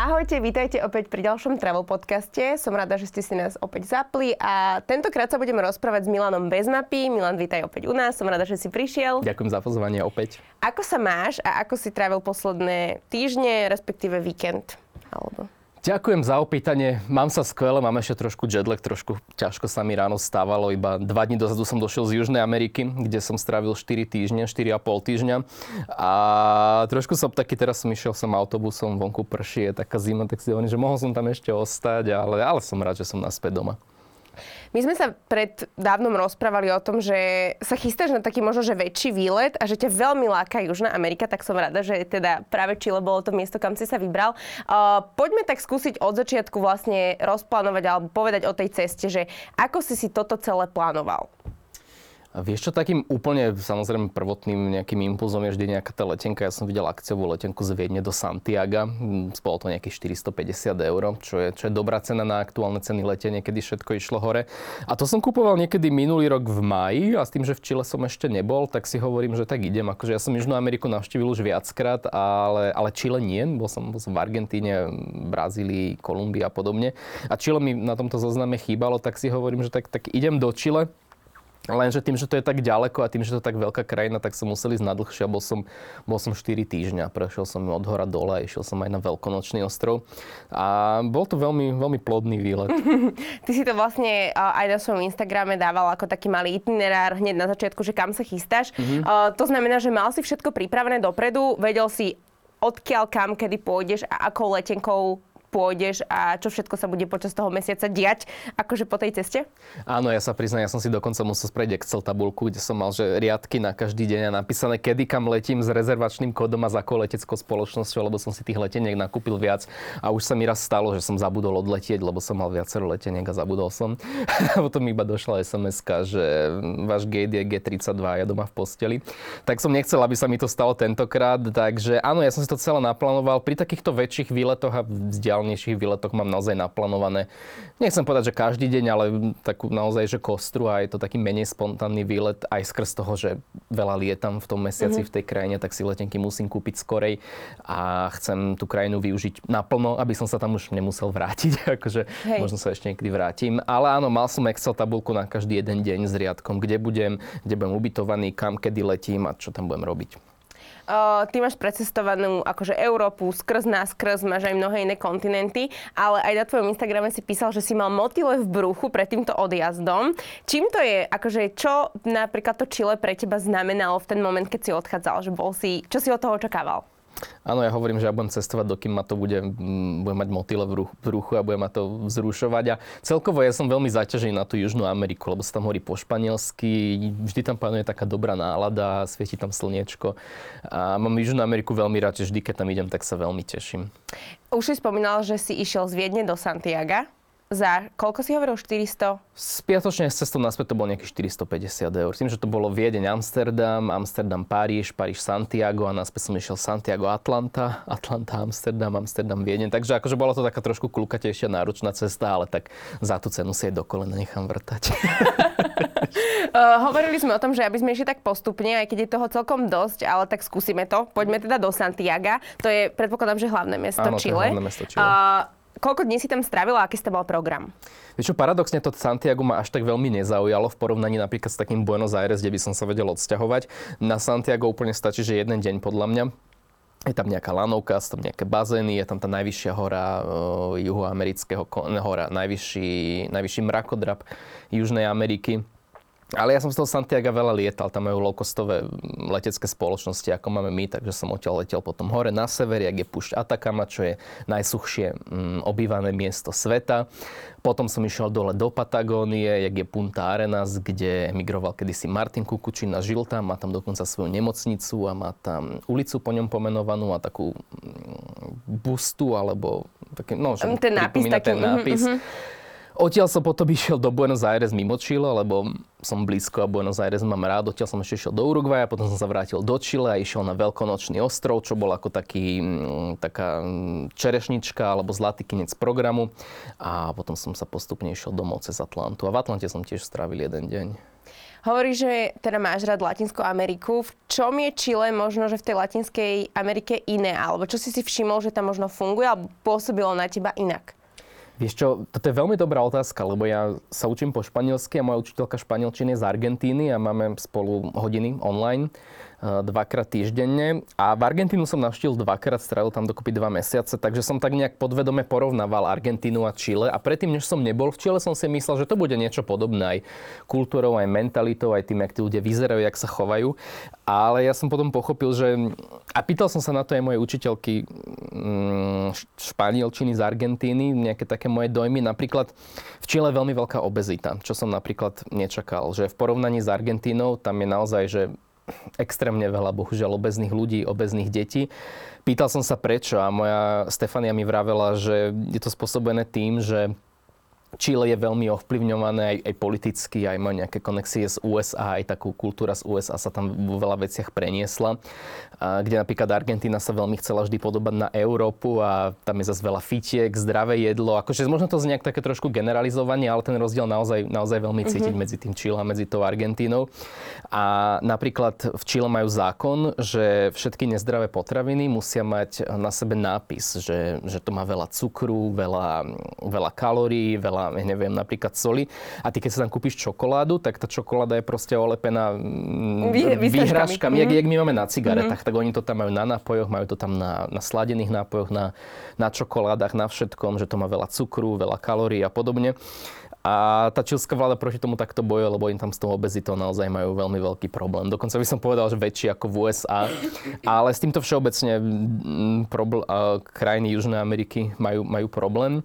Ahojte, vítajte opäť pri ďalšom travel podcaste. Som rada, že ste si nás opäť zapli a tentokrát sa budeme rozprávať s Milanom bez mapy. Milan, vítaj opäť u nás, som rada, že si prišiel. Ďakujem za pozvanie opäť. Ako sa máš a ako si travel posledné týždne, respektíve víkend? Alebo... Ďakujem za opýtanie. Mám sa skvele, mám ešte trošku jetlag, trošku ťažko sa mi ráno stávalo. Iba dva dní dozadu som došiel z Južnej Ameriky, kde som strávil 4 týždne, 4,5 týždňa. A trošku som taký, teraz som išiel som autobusom, vonku prší, je taká zima, tak si hovorím, že mohol som tam ešte ostať, ale, ale som rád, že som naspäť doma. My sme sa pred dávnom rozprávali o tom, že sa chystáš na taký možno, že väčší výlet a že ťa veľmi láka Južná Amerika, tak som rada, že teda práve Chile bolo to miesto, kam si sa vybral. Uh, poďme tak skúsiť od začiatku vlastne rozplánovať alebo povedať o tej ceste, že ako si si toto celé plánoval. Vieš čo, takým úplne samozrejme prvotným nejakým impulzom je vždy nejaká tá letenka. Ja som videl akciovú letenku z Viedne do Santiaga. Spolo to nejakých 450 eur, čo je, čo je dobrá cena na aktuálne ceny letenie, kedy všetko išlo hore. A to som kupoval niekedy minulý rok v maji a s tým, že v Čile som ešte nebol, tak si hovorím, že tak idem. Akože ja som Južnú Ameriku navštívil už viackrát, ale, ale Čile nie. Bol som, bol som v Argentíne, Brazílii, Kolumbii a podobne. A Čile mi na tomto zozname chýbalo, tak si hovorím, že tak, tak idem do Čile Lenže tým, že to je tak ďaleko a tým, že to je tak veľká krajina, tak som musel ísť na dlhšie. Bol som, bol som 4 týždňa. Prešiel som od hora dole a išiel som aj na Veľkonočný ostrov. A bol to veľmi, veľmi plodný výlet. Ty si to vlastne aj na svojom Instagrame dával ako taký malý itinerár hneď na začiatku, že kam sa chystáš. Mm-hmm. To znamená, že mal si všetko pripravené dopredu, vedel si odkiaľ kam, kedy pôjdeš a akou letenkou pôjdeš a čo všetko sa bude počas toho mesiaca diať, akože po tej ceste? Áno, ja sa priznám, ja som si dokonca musel spraviť Excel tabulku, kde som mal že riadky na každý deň a napísané, kedy kam letím s rezervačným kódom a za akou leteckou spoločnosťou, lebo som si tých leteniek nakúpil viac a už sa mi raz stalo, že som zabudol odletieť, lebo som mal viacero leteniek a zabudol som. A potom iba došla sms že váš gate je G32 a ja doma v posteli. Tak som nechcel, aby sa mi to stalo tentokrát, takže áno, ja som si to celé naplánoval. Pri takýchto väčších výletoch a vzdial vzdialenejších výletoch mám naozaj naplánované, nechcem povedať, že každý deň, ale takú naozaj, že kostru a je to taký menej spontánny výlet aj skrz toho, že veľa lietam v tom mesiaci mm-hmm. v tej krajine, tak si letenky musím kúpiť skorej a chcem tú krajinu využiť naplno, aby som sa tam už nemusel vrátiť. akože Hej. možno sa ešte niekedy vrátim. Ale áno, mal som Excel tabulku na každý jeden deň s riadkom, kde budem, kde budem ubytovaný, kam kedy letím a čo tam budem robiť. Uh, ty máš precestovanú akože Európu skrz nás, skrz, máš aj mnohé iné kontinenty, ale aj na tvojom Instagrame si písal, že si mal motyle v bruchu pred týmto odjazdom. Čím to je, akože čo napríklad to Chile pre teba znamenalo v ten moment, keď si odchádzal, že bol si, čo si od toho očakával? Áno, ja hovorím, že ja budem cestovať, dokým ma to bude, budem mať motýle v ruchu a budem ma to vzrušovať. A celkovo ja som veľmi zaťažený na tú Južnú Ameriku, lebo sa tam hovorí po španielsky, vždy tam panuje taká dobrá nálada, svieti tam slniečko. A mám Južnú Ameriku veľmi rád, že vždy, keď tam idem, tak sa veľmi teším. Už si spomínal, že si išiel z Viedne do Santiaga za, koľko si hovoril, 400? Spiatočne s cestou naspäť to bolo nejakých 450 eur. Tým, že to bolo Viedeň, Amsterdam, Amsterdam, Paríž, Paríž, Santiago a naspäť som išiel Santiago, Atlanta, Atlanta, Amsterdam, Amsterdam, Viedeň. Takže akože bola to taká trošku klukatejšia náročná cesta, ale tak za tú cenu si jej do kolena nechám vrtať. uh, hovorili sme o tom, že aby sme išli tak postupne, aj keď je toho celkom dosť, ale tak skúsime to. Poďme teda do Santiaga. To je, predpokladám, že hlavné mesto Áno, Chile. hlavné mesto Chile. Uh, Koľko dní si tam strávila aký ste bol program? Vieš čo, paradoxne to Santiago ma až tak veľmi nezaujalo v porovnaní napríklad s takým Buenos Aires, kde by som sa vedel odsťahovať. Na Santiago úplne stačí, že jeden deň podľa mňa. Je tam nejaká lanovka, sú tam nejaké bazény, je tam tá najvyššia hora uh, juhoamerického hora, najvyšší, najvyšší mrakodrap Južnej Ameriky ale ja som z toho Santiago veľa lietal, tam majú low-costové letecké spoločnosti, ako máme my, takže som odtiaľ letel potom hore na sever, jak je púšť Atakama, čo je najsuchšie mm, obývané miesto sveta. Potom som išiel dole do Patagónie, jak je Punta Arenas, kde emigroval kedysi Martin Kukučina, žil tam, má tam dokonca svoju nemocnicu a má tam ulicu po ňom pomenovanú a takú bustu, alebo taký, no, že ten nápis, taký, ten nápis. Mm-hmm. Odtiaľ som potom išiel do Buenos Aires mimo Chile, lebo som blízko a Buenos Aires mám rád. Odtiaľ som ešte išiel do Uruguaya, potom som sa vrátil do Chile a išiel na Veľkonočný ostrov, čo bol ako taký, mm, taká mm, čerešnička alebo zlatý kinec programu. A potom som sa postupne išiel domov cez Atlantu. A v Atlante som tiež strávil jeden deň. Hovorí, že teda máš rád Latinskú Ameriku. V čom je Chile možno, že v tej Latinskej Amerike iné? Alebo čo si si všimol, že tam možno funguje alebo pôsobilo na teba inak? Vieš čo, toto je veľmi dobrá otázka, lebo ja sa učím po španielsky a moja učiteľka španielčiny je z Argentíny a máme spolu hodiny online. Eh, dvakrát týždenne. A v Argentínu som navštívil dvakrát, strávil tam dokopy dva mesiace, takže som tak nejak podvedome porovnával Argentínu a Chile. A predtým, než som nebol v Chile, som si myslel, že to bude niečo podobné aj kultúrou, aj mentalitou, aj tým, jak tí ľudia vyzerajú, jak sa chovajú. Ale ja som potom pochopil, že... A pýtal som sa na to aj mojej učiteľky mm, španielčiny z Argentíny, nejaké také moje dojmy. Napríklad v je veľmi veľká obezita, čo som napríklad nečakal. Že v porovnaní s Argentínou tam je naozaj, že extrémne veľa, bohužiaľ, obezných ľudí, obezných detí. Pýtal som sa prečo a moja Stefania mi vravela, že je to spôsobené tým, že Chile je veľmi ovplyvňované aj, aj politicky, aj má nejaké konexie z USA, aj takú kultúra z USA sa tam vo veľa veciach preniesla, a, kde napríklad Argentína sa veľmi chcela vždy podobať na Európu a tam je zase veľa fitiek, zdravé jedlo. Akože možno to znie také trošku generalizovanie, ale ten rozdiel naozaj, naozaj veľmi cítiť mm-hmm. medzi tým Chile a medzi tou Argentínou. A napríklad v Chile majú zákon, že všetky nezdravé potraviny musia mať na sebe nápis, že, že to má veľa cukru, veľa, veľa kalórií, veľa ja neviem, napríklad soli. A ty keď sa tam kúpiš čokoládu, tak tá čokoláda je proste olepená mm, Vy, výhražkami, mm-hmm. jak, jak my máme na cigaretách. Mm-hmm. Tak oni to tam majú na nápojoch, majú to tam na, na sladených nápojoch, na, na čokoládach, na všetkom, že to má veľa cukru, veľa kalórií a podobne. A tá čilská vláda proti tomu takto bojuje, lebo im tam s tou obezitou naozaj majú veľmi veľký problém. Dokonca by som povedal, že väčší ako v USA. Ale s týmto všeobecne probl- krajiny Južnej Ameriky majú, majú problém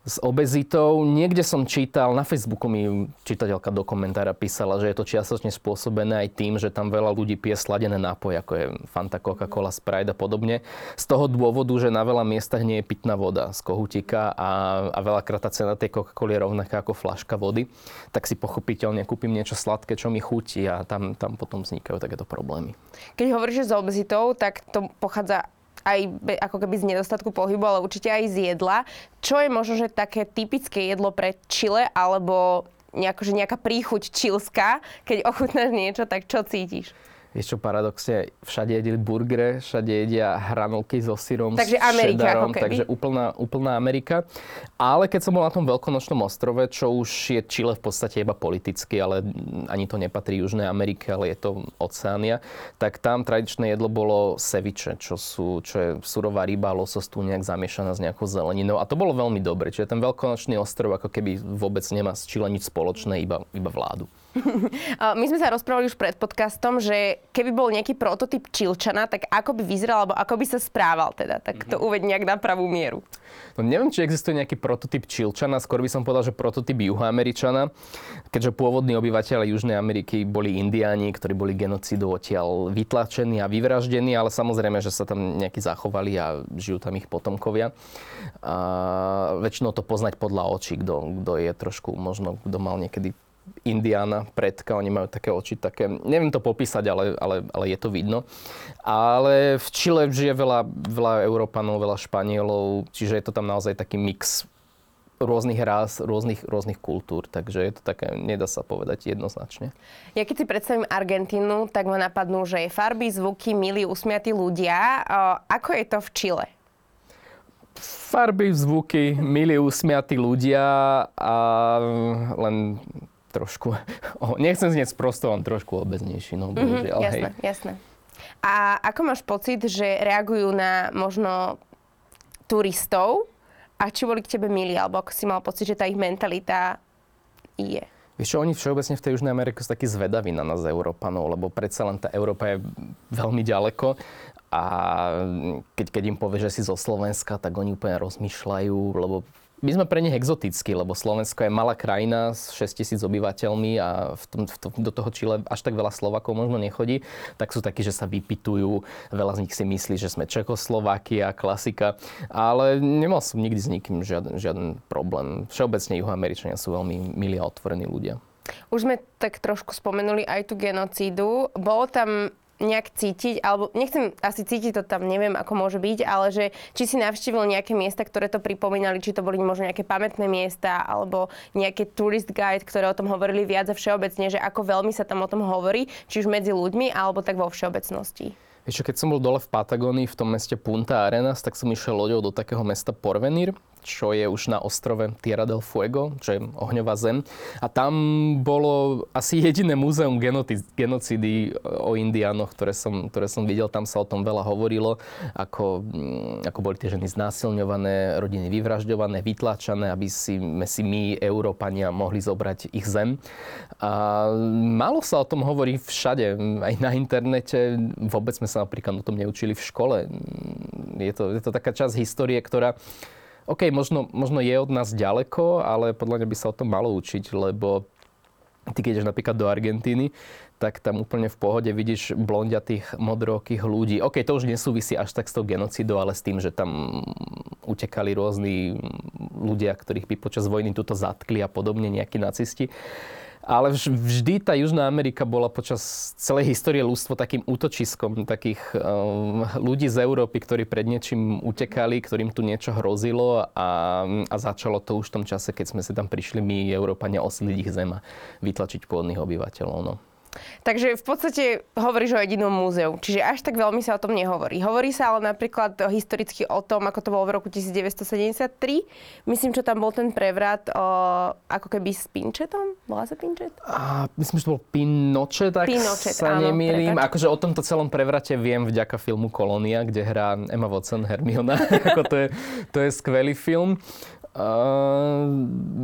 s obezitou. Niekde som čítal, na Facebooku mi čitateľka do komentára písala, že je to čiastočne spôsobené aj tým, že tam veľa ľudí pije sladené nápoje, ako je Fanta, Coca-Cola, Sprite a podobne. Z toho dôvodu, že na veľa miestach nie je pitná voda z kohutika a, a veľakrát tá cena tej Coca-Coly je rovnaká ako flaška vody, tak si pochopiteľne kúpim niečo sladké, čo mi chutí a tam, tam potom vznikajú takéto problémy. Keď hovoríš s obezitou, tak to pochádza aj ako keby z nedostatku pohybu, ale určite aj z jedla. Čo je možno, že také typické jedlo pre Chile, alebo nejako, že nejaká príchuť čilská, keď ochutnáš niečo, tak čo cítiš? Vieš čo, paradoxne, všade jedili burgere, všade jedia hranolky so syrom, takže s Amerika, šedarom, takže úplná, úplná Amerika. Ale keď som bol na tom veľkonočnom ostrove, čo už je Chile v podstate iba politicky, ale ani to nepatrí Južnej Amerike, ale je to Oceánia, tak tam tradičné jedlo bolo seviče, čo, sú, čo je surová ryba, losos tu nejak zamiešaná s nejakou zeleninou. A to bolo veľmi dobre. Čiže ten veľkonočný ostrov ako keby vôbec nemá s Chile nič spoločné, iba, iba vládu. My sme sa rozprávali už pred podcastom, že keby bol nejaký prototyp Čilčana, tak ako by vyzeral, alebo ako by sa správal teda? Tak to mm-hmm. uved nejak na pravú mieru. No neviem, či existuje nejaký prototyp Čilčana, skôr by som povedal, že prototyp Juhoameričana, keďže pôvodní obyvateľe Južnej Ameriky boli indiáni, ktorí boli genocidou odtiaľ vytlačení a vyvraždení, ale samozrejme, že sa tam nejakí zachovali a žijú tam ich potomkovia. A väčšinou to poznať podľa očí, kto je trošku možno, kto mal niekedy Indiana, predka, oni majú také oči, také, neviem to popísať, ale, ale, ale je to vidno. Ale v Čile žije veľa, veľa Európanov, veľa Španielov, čiže je to tam naozaj taký mix rôznych rás, rôznych, rôznych kultúr, takže je to také, nedá sa povedať jednoznačne. Ja keď si predstavím Argentínu, tak ma napadnú, že je farby, zvuky, milí, usmiatí ľudia. Ako je to v Čile? Farby, zvuky, milí, usmiatí ľudia a len trošku, nechcem znieť prosto, on trošku obeznejší, no bohužiaľ. Mm-hmm, jasné, hej. jasné. A ako máš pocit, že reagujú na možno turistov a či boli k tebe milí, alebo ako si mal pocit, že tá ich mentalita je? Vieš čo, oni všeobecne v tej Južnej Amerike sú takí zvedaví na nás Európanov, lebo predsa len tá Európa je veľmi ďaleko a keď, keď im povie, že si zo Slovenska, tak oni úplne rozmýšľajú, lebo my sme pre nich exotickí, lebo Slovensko je malá krajina s 6 tisíc obyvateľmi a v tom, v tom, do toho Čile až tak veľa Slovakov možno nechodí, tak sú takí, že sa vypitujú. Veľa z nich si myslí, že sme Čekoslovakia, klasika. Ale nemal som nikdy s nikým žiaden, žiaden problém. Všeobecne juhoameričania sú veľmi milí a otvorení ľudia. Už sme tak trošku spomenuli aj tú genocídu. Bolo tam nejak cítiť, alebo nechcem asi cítiť to tam, neviem ako môže byť, ale že či si navštívil nejaké miesta, ktoré to pripomínali, či to boli možno nejaké pamätné miesta, alebo nejaké tourist guide, ktoré o tom hovorili viac a všeobecne, že ako veľmi sa tam o tom hovorí, či už medzi ľuďmi, alebo tak vo všeobecnosti. Vieš, keď som bol dole v Patagónii, v tom meste Punta Arenas, tak som išiel loďou do takého mesta Porvenir, čo je už na ostrove Tierra del Fuego, čo je ohňová zem. A tam bolo asi jediné múzeum genocídy o indiánoch, ktoré som, ktoré som videl. Tam sa o tom veľa hovorilo, ako, mm, ako boli tie ženy znásilňované, rodiny vyvražďované, vytlačané, aby si, si my, Európania, mohli zobrať ich zem. A málo sa o tom hovorí všade, aj na internete. Vôbec sme sa napríklad o tom neučili v škole. Je to, je to taká časť histórie, ktorá OK, možno, možno je od nás ďaleko, ale podľa mňa by sa o tom malo učiť, lebo ty keď ideš napríklad do Argentíny, tak tam úplne v pohode vidíš blondiatých, modrokých ľudí. OK, to už nesúvisí až tak s tou genocidou, ale s tým, že tam utekali rôzni ľudia, ktorých by počas vojny tuto zatkli a podobne, nejakí nacisti. Ale vždy tá Južná Amerika bola počas celej histórie ľudstvo takým útočiskom takých um, ľudí z Európy, ktorí pred niečím utekali, ktorým tu niečo hrozilo a, a začalo to už v tom čase, keď sme si tam prišli my, Európania, osiliť ich zem a vytlačiť pôvodných obyvateľov. No. Takže v podstate hovoríš o jedinom múzeu, čiže až tak veľmi sa o tom nehovorí. Hovorí sa ale napríklad historicky o tom, ako to bolo v roku 1973. Myslím, čo tam bol ten prevrat o, ako keby s Pinchetom. Bola sa Pinchet? A, myslím, že to bol Pinochet, tak Pinochet, sa áno, nemýlim. Akože o tomto celom prevrate viem vďaka filmu Kolónia, kde hrá Emma Watson, Hermiona. ako to, je, to je skvelý film. Uh,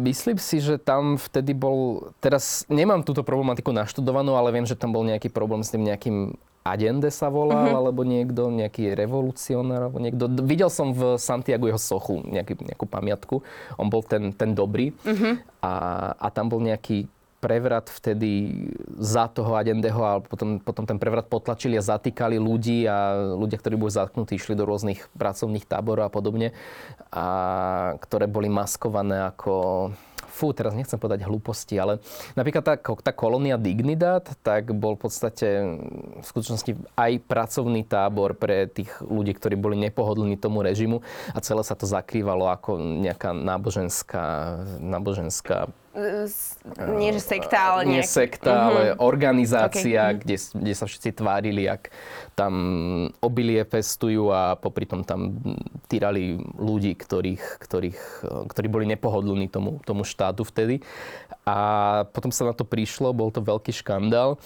myslím si, že tam vtedy bol... Teraz nemám túto problematiku naštudovanú, ale viem, že tam bol nejaký problém s tým nejakým Allende sa volal, uh-huh. alebo niekto, nejaký revolucionár, alebo niekto. Videl som v Santiago jeho sochu, nejaký, nejakú pamiatku. On bol ten, ten dobrý. Uh-huh. A, a tam bol nejaký prevrat vtedy za toho Adendeho a potom, potom ten prevrat potlačili a zatýkali ľudí a ľudia, ktorí boli zatknutí, išli do rôznych pracovných táborov a podobne, a ktoré boli maskované ako fú, teraz nechcem povedať hlúposti, ale napríklad tá, tá kolónia Dignidad, tak bol v podstate v skutočnosti aj pracovný tábor pre tých ľudí, ktorí boli nepohodlní tomu režimu a celé sa to zakrývalo ako nejaká náboženská, náboženská nie že sekta, ale Nie sekta, uh-huh. ale organizácia, okay. kde, kde sa všetci tvárili, ak tam obilie pestujú a popri tom tam týrali ľudí, ktorých, ktorých, ktorí boli nepohodlní tomu, tomu štátu vtedy. A potom sa na to prišlo, bol to veľký škandál.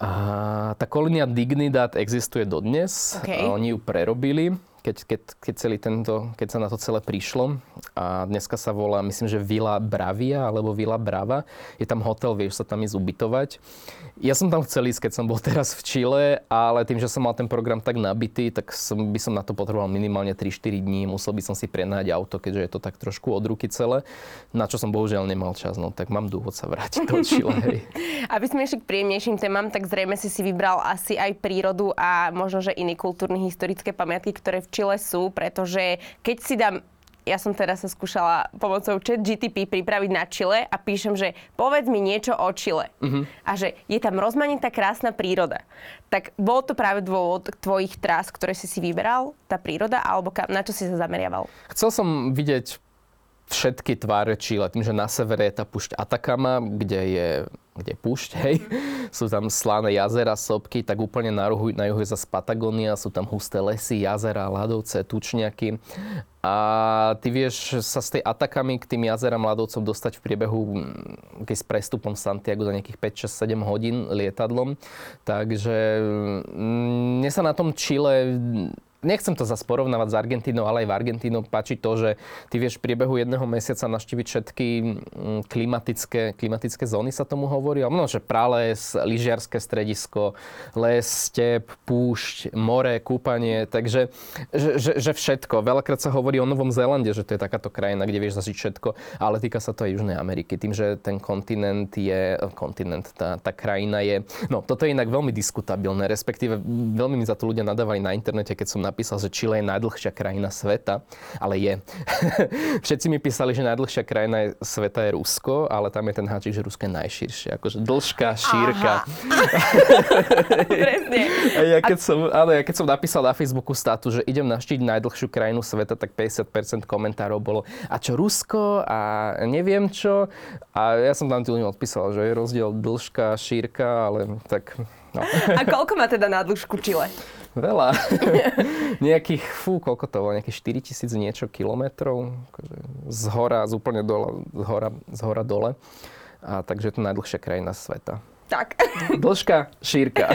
A tá kolónia Dignidad existuje dodnes. Okay. A oni ju prerobili keď, keď, keď, celý tento, keď sa na to celé prišlo. A dneska sa volá, myslím, že Vila Bravia alebo Vila Brava. Je tam hotel, vieš sa tam ísť ubytovať. Ja som tam chcel ísť, keď som bol teraz v Čile, ale tým, že som mal ten program tak nabitý, tak som, by som na to potreboval minimálne 3-4 dní. Musel by som si prenájať auto, keďže je to tak trošku od ruky celé, na čo som bohužiaľ nemal čas. No tak mám dôvod sa vrátiť do Čile. Aby sme išli k príjemnejším témam, tak zrejme si si vybral asi aj prírodu a možno, že iné kultúrne historické pamiatky, ktoré v Čile sú, pretože keď si dám ja som teraz sa skúšala pomocou chat GTP pripraviť na Čile a píšem, že povedz mi niečo o Čile. Uh-huh. A že je tam rozmanitá krásna príroda. Tak bol to práve dôvod tvojich trás, ktoré si si vyberal, tá príroda, alebo na čo si sa zameriaval? Chcel som vidieť všetky tváre Čile, tým, že na severe je tá pušť Atakama, kde je kde púšť, hej. Sú tam slané jazera, sopky, tak úplne na, ruhu, na juhu je zase Patagónia, sú tam husté lesy, jazera, ľadovce, tučniaky. A ty vieš sa z tej Atakami k tým jazerám ľadovcom dostať v priebehu, mm, keď s prestupom Santiago za nejakých 5, 6, 7 hodín lietadlom. Takže mm, mne sa na tom Chile nechcem to zase porovnávať s Argentínou, ale aj v Argentínu páči to, že ty vieš v priebehu jedného mesiaca naštíviť všetky mm, klimatické, klimatické zóny, sa tomu hovorí. No, že prales, lyžiarské stredisko, les, step, púšť, more, kúpanie, takže že, že, že všetko. Veľakrát sa hovorí o Novom Zélande, že to je takáto krajina, kde vieš zažiť všetko, ale týka sa to aj Južnej Ameriky. Tým, že ten kontinent je, kontinent, tá, tá krajina je, no toto je inak veľmi diskutabilné, respektíve veľmi mi za to ľudia nadávali na internete, keď som napísal, že Chile je najdlhšia krajina sveta, ale je. Všetci mi písali, že najdlhšia krajina sveta je Rusko, ale tam je ten háčik, že Rusko je najširšie. Akože dĺžka, šírka. Presne. A ja keď, som, áno, ja keď som napísal na Facebooku statu, že idem naštíť najdlhšiu krajinu sveta, tak 50% komentárov bolo a čo Rusko a neviem čo. A ja som tam tým odpísal, že je rozdiel dĺžka, šírka, ale tak No. A koľko má teda na dĺžku Chile? Veľa. nejakých, fú, koľko to bolo, nejakých 4 tisíc niečo kilometrov. Z hora, z úplne dole, z hora, z hora dole. A takže je to najdlhšia krajina sveta. Tak. Dĺžka, šírka.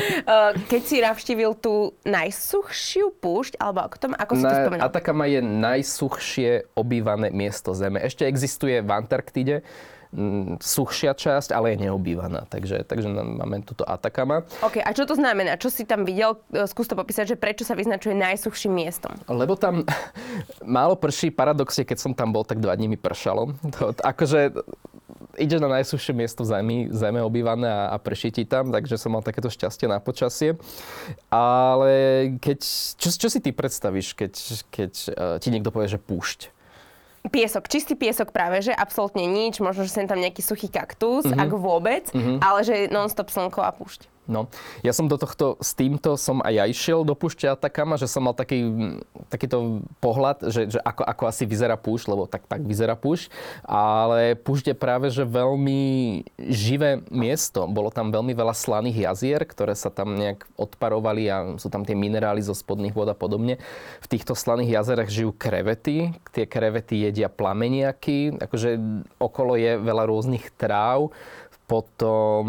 Keď si navštívil tú najsuchšiu púšť, alebo ako, tom, ako si to spomenul? Atakama je najsuchšie obývané miesto Zeme. Ešte existuje v Antarktide, suchšia časť, ale je neobývaná. Takže, takže máme túto Atakama. OK, a čo to znamená? Čo si tam videl? E, skús to popísať, že prečo sa vyznačuje najsuchším miestom. Lebo tam málo prší, paradoxne, keď som tam bol, tak dva dní mi pršalo. To, akože ideš na najsuchšie miesto v zemi, zeme obývané a, a prší ti tam, takže som mal takéto šťastie na počasie. Ale keď, čo, čo si ty predstavíš, keď, keď uh, ti niekto povie, že púšť? Piesok, čistý piesok práve, že absolútne nič, možno, že sem tam nejaký suchý kaktus, mm-hmm. ak vôbec, mm-hmm. ale že non-stop slnko a púšť. No, ja som do tohto, s týmto som aj ja išiel do púšte Atakama, že som mal taký, takýto pohľad, že, že ako, ako asi vyzerá púšť, lebo tak, tak vyzerá púšť, ale púšť je práve, že veľmi živé miesto. Bolo tam veľmi veľa slaných jazier, ktoré sa tam nejak odparovali a sú tam tie minerály zo spodných vod a podobne. V týchto slaných jazerách žijú krevety, tie krevety jedia plameniaky, akože okolo je veľa rôznych tráv, potom,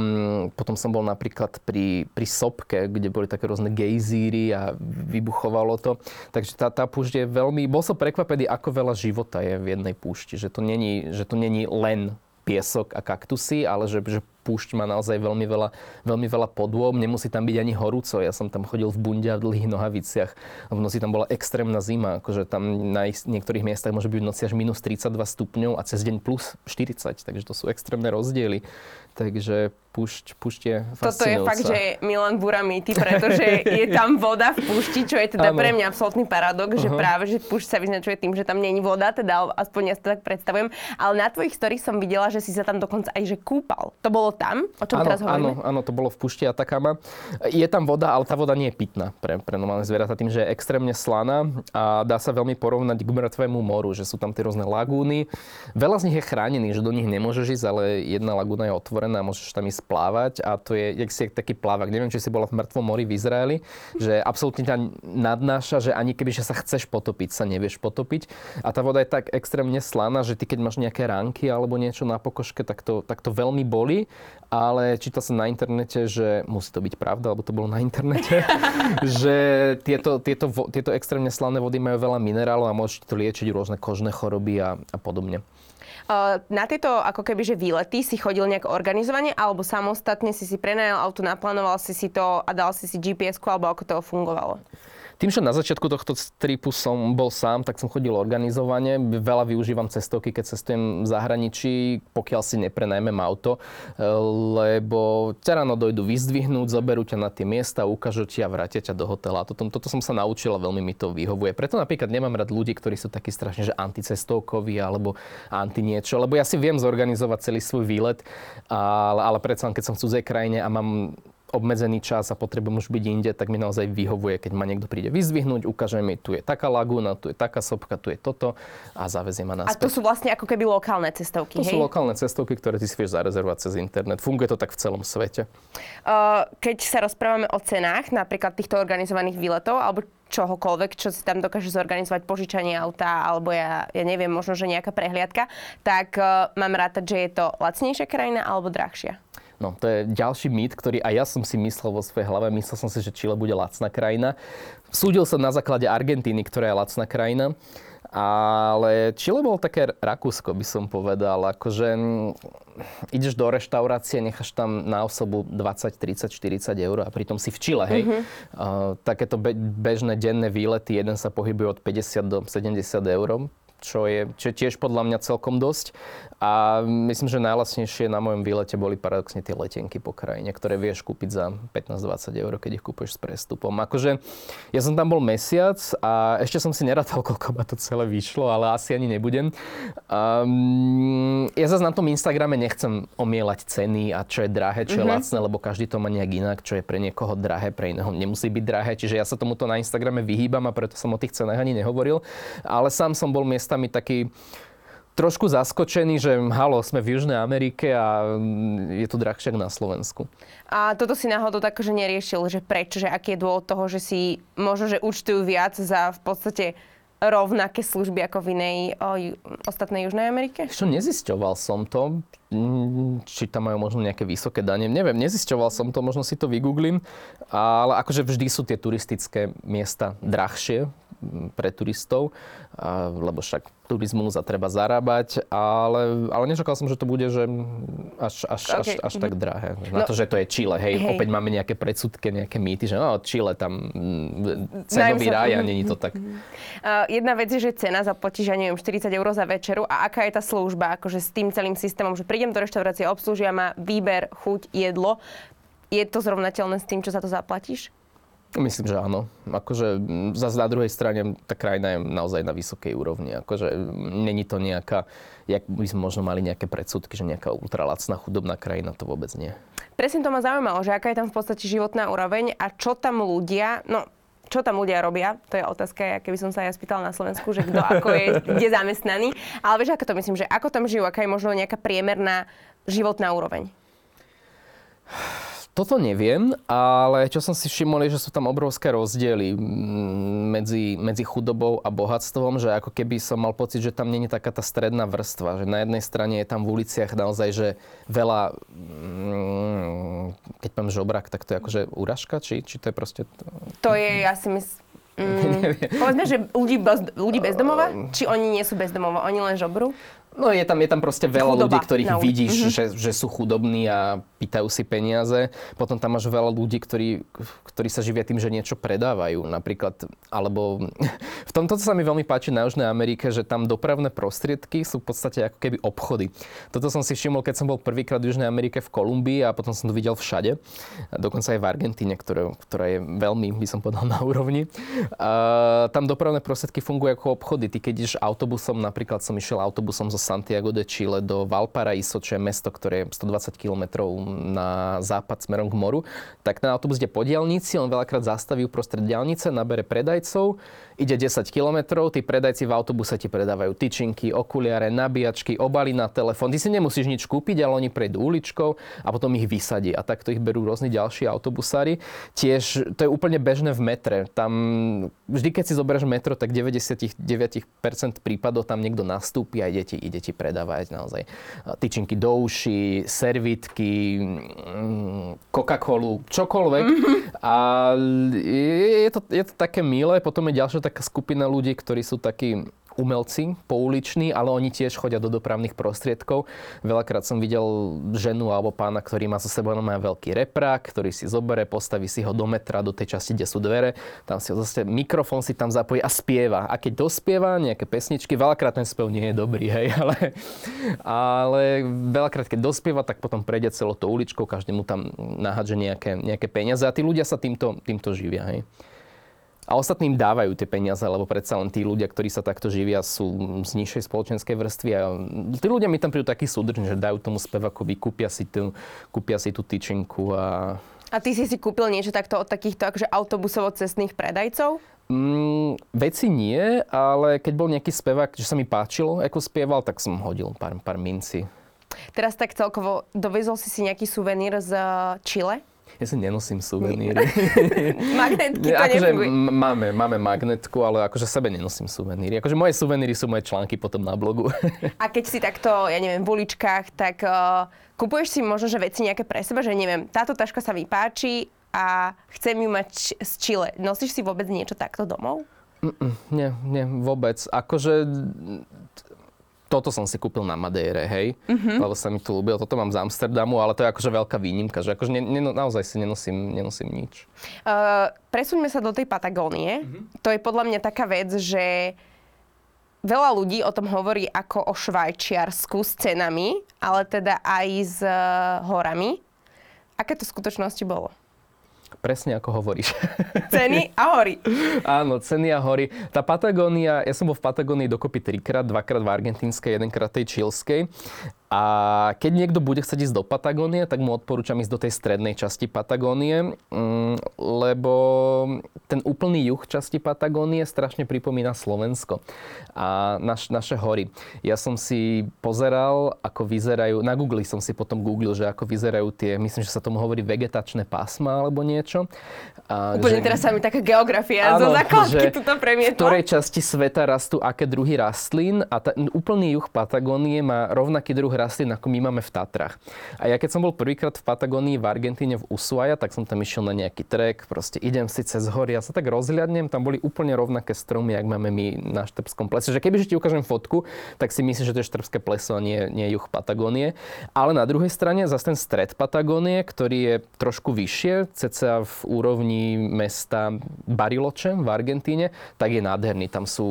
potom som bol napríklad pri, pri Sopke, kde boli také rôzne gejzíry a vybuchovalo to. Takže tá, tá púšť je veľmi... Bol som prekvapený, ako veľa života je v jednej púšti. Že to není, že to není len piesok a kaktusy, ale že, že púšť má naozaj veľmi veľa, veľmi veľa podôb, nemusí tam byť ani horúco. Ja som tam chodil v bunde a v dlhých nohaviciach v noci tam bola extrémna zima, akože tam na niektorých miestach môže byť v noci až minus 32 stupňov a cez deň plus 40, takže to sú extrémne rozdiely. Takže púšť, púšť je Toto je fakt, že Milan Bura mýty, pretože je tam voda v púšti, čo je teda ano. pre mňa absolútny paradox, uh-huh. že práve, že púšť sa vyznačuje tým, že tam není voda, teda aspoň ja si to tak predstavujem. Ale na tvojich stories som videla, že si sa tam dokonca aj že kúpal. To bolo tam, o čom ano, teraz hovoríme? Áno, áno, to bolo v púšti Atakama. Je tam voda, ale tá voda nie je pitná pre, pre normálne zvieratá, tým, že je extrémne slaná a dá sa veľmi porovnať k mŕtvemu moru, že sú tam tie rôzne lagúny. Veľa z nich je chránených, že do nich nemôžeš ísť, ale jedna lagúna je otvorená, môžeš tam ísť plávať a to je, jak si taký plávak. Neviem, či si bola v mŕtvom mori v Izraeli, že absolútne ťa nadnáša, že ani keby že sa chceš potopiť, sa nevieš potopiť. A tá voda je tak extrémne slaná, že ty keď máš nejaké ránky alebo niečo na pokožke, tak to, tak to veľmi boli. Ale čítal som na internete, že musí to byť pravda, alebo to bolo na internete, že tieto, tieto, tieto extrémne slané vody majú veľa minerálov a môžete to liečiť rôzne kožné choroby a, a podobne. Na tieto ako keby, že výlety si chodil nejak organizovane alebo samostatne si si prenajal auto, naplánoval si si to a dal si si GPS-ku alebo ako to fungovalo? Tým, že na začiatku tohto tripu som bol sám, tak som chodil organizovane. Veľa využívam cestovky, keď cestujem v zahraničí, pokiaľ si neprenajmem auto, lebo ťa ráno dojdu vyzdvihnúť, zoberú ťa na tie miesta, ukážu ti a vrátia ťa do hotela. Toto, toto som sa naučil a veľmi mi to vyhovuje. Preto napríklad nemám rád ľudí, ktorí sú takí strašne, že anticestovkoví alebo anti niečo, lebo ja si viem zorganizovať celý svoj výlet, ale, ale predsa keď som v cudzej krajine a mám obmedzený čas a potrebujem už byť inde, tak mi naozaj vyhovuje, keď ma niekto príde vyzdvihnúť, ukáže mi, tu je taká lagúna, tu je taká sopka, tu je toto a zavezie ma naspäť. A to sú vlastne ako keby lokálne cestovky, To hej? sú lokálne cestovky, ktoré ty si vieš zarezervovať cez internet. Funguje to tak v celom svete. Uh, keď sa rozprávame o cenách, napríklad týchto organizovaných výletov, alebo čohokoľvek, čo si tam dokáže zorganizovať, požičanie auta, alebo ja, ja neviem, možno, že nejaká prehliadka, tak uh, mám rátať, že je to lacnejšia krajina alebo drahšia? No, to je ďalší mýt, ktorý aj ja som si myslel vo svojej hlave. Myslel som si, že Chile bude lacná krajina. Súdil som na základe Argentíny, ktorá je lacná krajina. Ale Chile bol také Rakúsko, by som povedal. Akože ideš do reštaurácie, necháš tam na osobu 20, 30, 40 eur a pritom si v Chile, hej. Mm-hmm. Uh, takéto be- bežné denné výlety, jeden sa pohybuje od 50 do 70 eur čo je, čo je tiež podľa mňa celkom dosť. A myslím, že najlasnejšie na mojom výlete boli paradoxne tie letenky po krajine, ktoré vieš kúpiť za 15-20 eur, keď ich kúpeš s prestupom. Akože ja som tam bol mesiac a ešte som si nerátal, koľko ma to celé vyšlo, ale asi ani nebudem. Um, ja zase na tom Instagrame nechcem omielať ceny a čo je drahé, čo je mm-hmm. lacné, lebo každý to má nejak inak, čo je pre niekoho drahé, pre iného nemusí byť drahé. Čiže ja sa tomuto na Instagrame vyhýbam a preto som o tých cenách ani nehovoril. Ale sám som bol miestami taký trošku zaskočený, že halo, sme v Južnej Amerike a je tu drahšie na Slovensku. A toto si náhodou tak, že neriešil, že prečo, že aký je dôvod toho, že si možno, že účtujú viac za v podstate rovnaké služby ako v inej o, ostatnej Južnej Amerike? Čo nezisťoval som to, mm, či tam majú možno nejaké vysoké dane, neviem, nezisťoval som to, možno si to vygooglím, ale akože vždy sú tie turistické miesta drahšie pre turistov, lebo však turizmus a treba zarábať, ale, ale nečakal som, že to bude že až, až, okay. až, až tak mhm. drahé. Na no, to, že to je Chile, hej, hej, opäť máme nejaké predsudky, nejaké mýty, že no, Chile tam mm, cenový ráj a není to tak. Uh, jedna vec je, že cena zaplatíš, ja neviem, 40 eur za večeru a aká je tá služba, akože s tým celým systémom, že prídem do reštaurácie, obslúžia ma výber, chuť, jedlo. Je to zrovnateľné s tým, čo za to zaplatíš? Myslím, že áno. Akože zase na druhej strane tá krajina je naozaj na vysokej úrovni. Akože není to nejaká, jak by sme možno mali nejaké predsudky, že nejaká ultralacná chudobná krajina, to vôbec nie. Presne to ma zaujímalo, že aká je tam v podstate životná úroveň a čo tam ľudia, no čo tam ľudia robia, to je otázka, keby som sa ja spýtala na Slovensku, že kto ako je, kde zamestnaný. Ale vieš, ako to myslím, že ako tam žijú, aká je možno nejaká priemerná životná úroveň? Toto neviem, ale čo som si všimol je, že sú tam obrovské rozdiely medzi, medzi chudobou a bohatstvom, že ako keby som mal pocit, že tam není taká tá stredná vrstva, že na jednej strane je tam v uliciach naozaj, že veľa, keď poviem žobrak, tak to je akože úražka, či, či to je proste... To je, ja si myslím, Mm, povedzme, že ľudí, bez, ľudí bezdomova? Či oni nie sú bezdomova, oni len žobru? No je tam, je tam proste veľa Chudoba ľudí, ktorých no. vidíš, mm-hmm. že, že sú chudobní a pýtajú si peniaze. Potom tam máš veľa ľudí, ktorí, ktorí sa živia tým, že niečo predávajú. Napríklad, alebo v tomto sa mi veľmi páči na Južnej Amerike, že tam dopravné prostriedky sú v podstate ako keby obchody. Toto som si všimol, keď som bol prvýkrát v Južnej Amerike v Kolumbii a potom som to videl všade. Dokonca aj v Argentíne, ktoré, ktorá je veľmi, by som povedal, na úrovni. A tam dopravné prostriedky fungujú ako obchody. Ty keď ideš autobusom, napríklad som išiel autobusom zo Santiago de Chile do Valparaíso, čo je mesto, ktoré je 120 km na západ smerom k moru, tak ten autobus ide po diálnici, on veľakrát zastaví uprostred diálnice, nabere predajcov, ide 10 km, tí predajci v autobuse ti predávajú tyčinky, okuliare, nabíjačky, obaly na telefón. Ty si nemusíš nič kúpiť, ale oni prejdú uličkou a potom ich vysadí. A takto ich berú rôzni ďalší autobusári. Tiež to je úplne bežné v metre. Tam vždy, keď si zoberieš metro, tak 99% prípadov tam niekto nastúpi a ide ti, ide ti predávať naozaj tyčinky do uší, servitky, mm, Coca-Colu, čokoľvek. Mm-hmm. A je to, je to také milé. Potom je ďalšia taká skupina ľudí, ktorí sú takí umelci pouliční, ale oni tiež chodia do dopravných prostriedkov. Veľakrát som videl ženu alebo pána, ktorý má so sebou má veľký reprák, ktorý si zobere, postaví si ho do metra, do tej časti, kde sú dvere, tam si ho zase mikrofón si tam zapojí a spieva. A keď dospieva nejaké pesničky, veľakrát ten spev nie je dobrý, hej, ale, ale veľakrát keď dospieva, tak potom prejde celou to uličkou, každý mu tam nahádže nejaké, nejaké peniaze a tí ľudia sa týmto, týmto živia, hej a ostatným dávajú tie peniaze, lebo predsa len tí ľudia, ktorí sa takto živia, sú z nižšej spoločenskej vrstvy a tí ľudia mi tam prídu takí súdržní, že dajú tomu spevakovi, kúpia si tú, kúpia si tú tyčinku a... A ty si si kúpil niečo takto od takýchto akože autobusovo-cestných predajcov? Mm, veci nie, ale keď bol nejaký spevák, že sa mi páčilo, ako spieval, tak som hodil pár, pár minci. Teraz tak celkovo, dovezol si si nejaký suvenír z Chile? Ja si nenosím suveníry. Magnetky to akože máme, máme magnetku, ale akože sebe nenosím suveníry. Akože moje suveníry sú moje články potom na blogu. A keď si takto, ja neviem, v uličkách, tak uh, kupuješ si možno, že veci nejaké pre seba, že neviem, táto taška sa mi páči a chcem ju mať z Chile. Nosíš si vôbec niečo takto domov? Mm-mm, nie, nie, vôbec. Akože toto som si kúpil na Madeire, hej, mm-hmm. lebo sa mi tu ľúbil. Toto mám z Amsterdamu, ale to je akože veľká výnimka, že akože ne, ne, naozaj si nenosím, nenosím nič. Uh, presuňme sa do tej Patagónie. Mm-hmm. To je podľa mňa taká vec, že veľa ľudí o tom hovorí ako o Švajčiarsku s cenami, ale teda aj s uh, horami. Aké to v skutočnosti bolo? Presne ako hovoríš. Ceny a hory. Áno, ceny a hory. Tá Patagónia, ja som bol v Patagónii dokopy trikrát, dvakrát v argentínskej, jedenkrát tej čilskej. A keď niekto bude chcieť ísť do Patagónie, tak mu odporúčam ísť do tej strednej časti Patagónie, mm, lebo ten úplný juh časti Patagónie strašne pripomína Slovensko a naš, naše hory. Ja som si pozeral, ako vyzerajú, na Google som si potom googlil, že ako vyzerajú tie, myslím, že sa tomu hovorí vegetačné pásma alebo niečo. A, Úplne že, teraz sa mi taká geografia áno, zo základky tuto premietla. V ktorej časti sveta rastú aké druhy rastlín a ta, úplný juh Patagónie má rovnaký druh rastlín, ako my máme v Tatrach. A ja keď som bol prvýkrát v Patagónii v Argentíne v Ushuaia, tak som tam išiel na nejaký trek, proste idem si cez hory, ja sa tak rozhľadnem, tam boli úplne rovnaké stromy, jak máme my na Štrbskom plese. Že keby ti ukážem fotku, tak si myslíš, že to je Štrbské pleso a nie, nie juh Patagónie. Ale na druhej strane zase ten stred Patagónie, ktorý je trošku vyššie, cca v úrovni mesta Bariloče v Argentíne, tak je nádherný. Tam sú,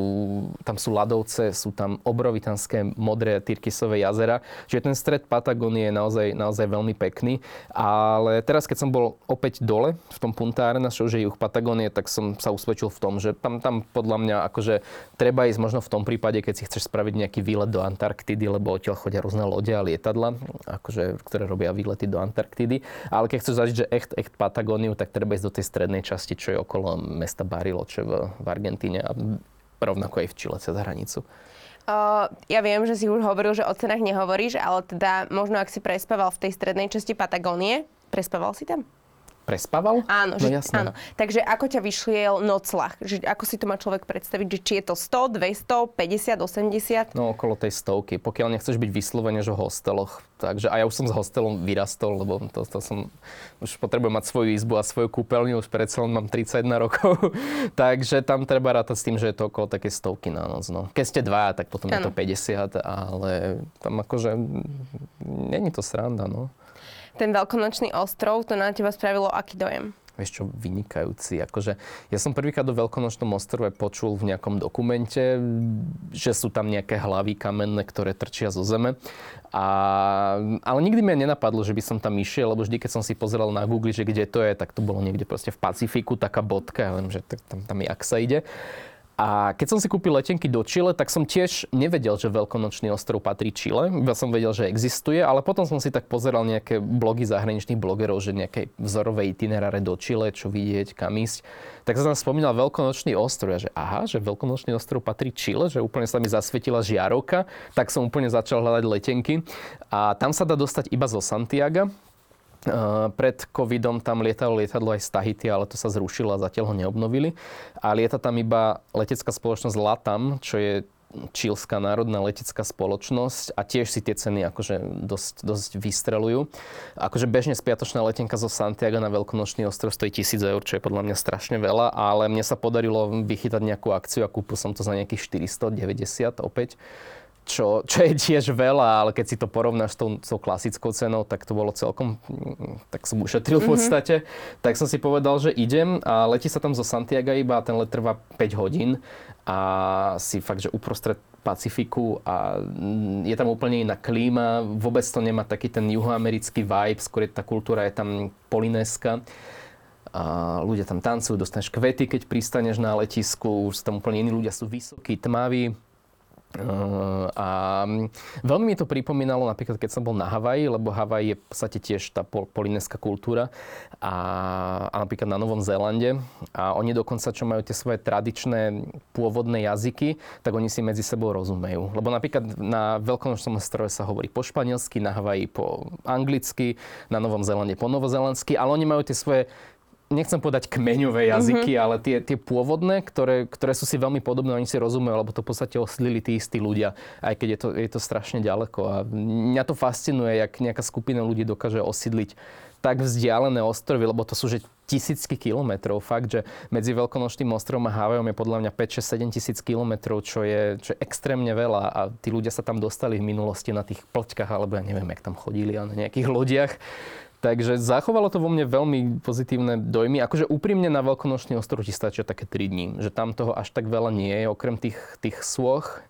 tam sú ľadovce, sú tam obrovitanské modré Tyrkisové jazera. Čiže ten stred Patagónie je naozaj, naozaj veľmi pekný. Ale teraz, keď som bol opäť dole v tom Punta Arena, čo je juh Patagónie, tak som sa usvedčil v tom, že tam, tam podľa mňa akože treba ísť možno v tom prípade, keď si chceš spraviť nejaký výlet do Antarktidy, lebo odtiaľ chodia rôzne lode a lietadla, akože, ktoré robia výlety do Antarktidy. Ale keď chceš zažiť, že echt, echt Patagóniu, tak treba ísť do tej strednej časti, čo je okolo mesta Bariloche v, v Argentíne a rovnako aj v Čile cez hranicu. Ja viem, že si už hovoril, že o cenách nehovoríš, ale teda možno ak si prespával v tej strednej časti Patagónie, prespával si tam? Prespával? Áno, no, že, jasné. áno. Takže ako ťa vyšliel noclach? Že ako si to má človek predstaviť? Že či je to 100, 200, 50, 80? No okolo tej stovky. Pokiaľ nechceš byť vyslovene, že v hosteloch. Takže a ja už som s hostelom vyrastol, lebo to, to som, už potrebujem mať svoju izbu a svoju kúpeľňu, už predsa len mám 31 rokov. Takže tam treba rátať s tým, že je to okolo také stovky na noc. No. Keď ste dva, tak potom ano. je to 50, ale tam akože není to sranda, no ten veľkonočný ostrov, to na teba spravilo aký dojem? vieš čo, vynikajúci. Akože, ja som prvýkrát do Veľkonočnom ostrove počul v nejakom dokumente, že sú tam nejaké hlavy kamenné, ktoré trčia zo zeme. A, ale nikdy mi nenapadlo, že by som tam išiel, lebo vždy, keď som si pozeral na Google, že kde to je, tak to bolo niekde proste v Pacifiku, taká bodka, ja viem, že tam, tam jak sa ide. A keď som si kúpil letenky do Čile, tak som tiež nevedel, že Veľkonočný ostrov patrí Čile. Iba som vedel, že existuje, ale potom som si tak pozeral nejaké blogy zahraničných blogerov, že nejaké vzorové itineráre do Čile, čo vidieť, kam ísť. Tak som tam spomínal Veľkonočný ostrov. Ja, že aha, že Veľkonočný ostrov patrí Čile, že úplne sa mi zasvietila žiarovka, tak som úplne začal hľadať letenky. A tam sa dá dostať iba zo Santiago, pred covidom tam lietalo lietadlo aj z Tahiti, ale to sa zrušilo a zatiaľ ho neobnovili. A lieta tam iba letecká spoločnosť LATAM, čo je čílska národná letecká spoločnosť a tiež si tie ceny akože dosť, dosť vystrelujú. Akože bežne spiatočná letenka zo Santiago na Veľkonočný ostrov stojí 1000 eur, čo je podľa mňa strašne veľa, ale mne sa podarilo vychytať nejakú akciu a kúpil som to za nejakých 490 opäť čo, čo je tiež veľa, ale keď si to porovnáš s tou, s tou klasickou cenou, tak to bolo celkom, tak som ušetril v mhm. podstate. Mm-hmm. Tak som si povedal, že idem a letí sa tam zo Santiago iba a ten let trvá 5 hodín a si fakt, že uprostred Pacifiku a je tam úplne iná klíma, vôbec to nemá taký ten juhoamerický vibe, skôr tá kultúra je tam polinéska a ľudia tam tancujú, dostaneš kvety, keď pristaneš na letisku, už tam úplne iní ľudia sú vysokí, tmaví a veľmi mi to pripomínalo napríklad, keď som bol na Havaji, lebo Havaj je v podstate tiež tá polinéská kultúra a, a napríklad na Novom Zélande. A oni dokonca, čo majú tie svoje tradičné pôvodné jazyky, tak oni si medzi sebou rozumejú. Lebo napríklad na Veľkonočnom ostrove sa hovorí po španielsky, na Havaji po anglicky, na Novom Zélande po novozelandsky, ale oni majú tie svoje nechcem povedať kmeňové jazyky, mm-hmm. ale tie, tie pôvodné, ktoré, ktoré sú si veľmi podobné, oni si rozumejú, lebo to v podstate oslili tí istí ľudia, aj keď je to, je to strašne ďaleko. A mňa to fascinuje, jak nejaká skupina ľudí dokáže osídliť tak vzdialené ostrovy, lebo to sú že tisícky kilometrov. Fakt, že medzi Veľkonočným ostrovom a Havajom je podľa mňa 5, 6, 7 tisíc kilometrov, čo je, čo je extrémne veľa a tí ľudia sa tam dostali v minulosti na tých plťkách, alebo ja neviem, jak tam chodili, ale na nejakých lodiach Takže zachovalo to vo mne veľmi pozitívne dojmy. Akože úprimne na Veľkonočný ostrov ti stačia také 3 dní. Že tam toho až tak veľa nie je, okrem tých, tých sôch.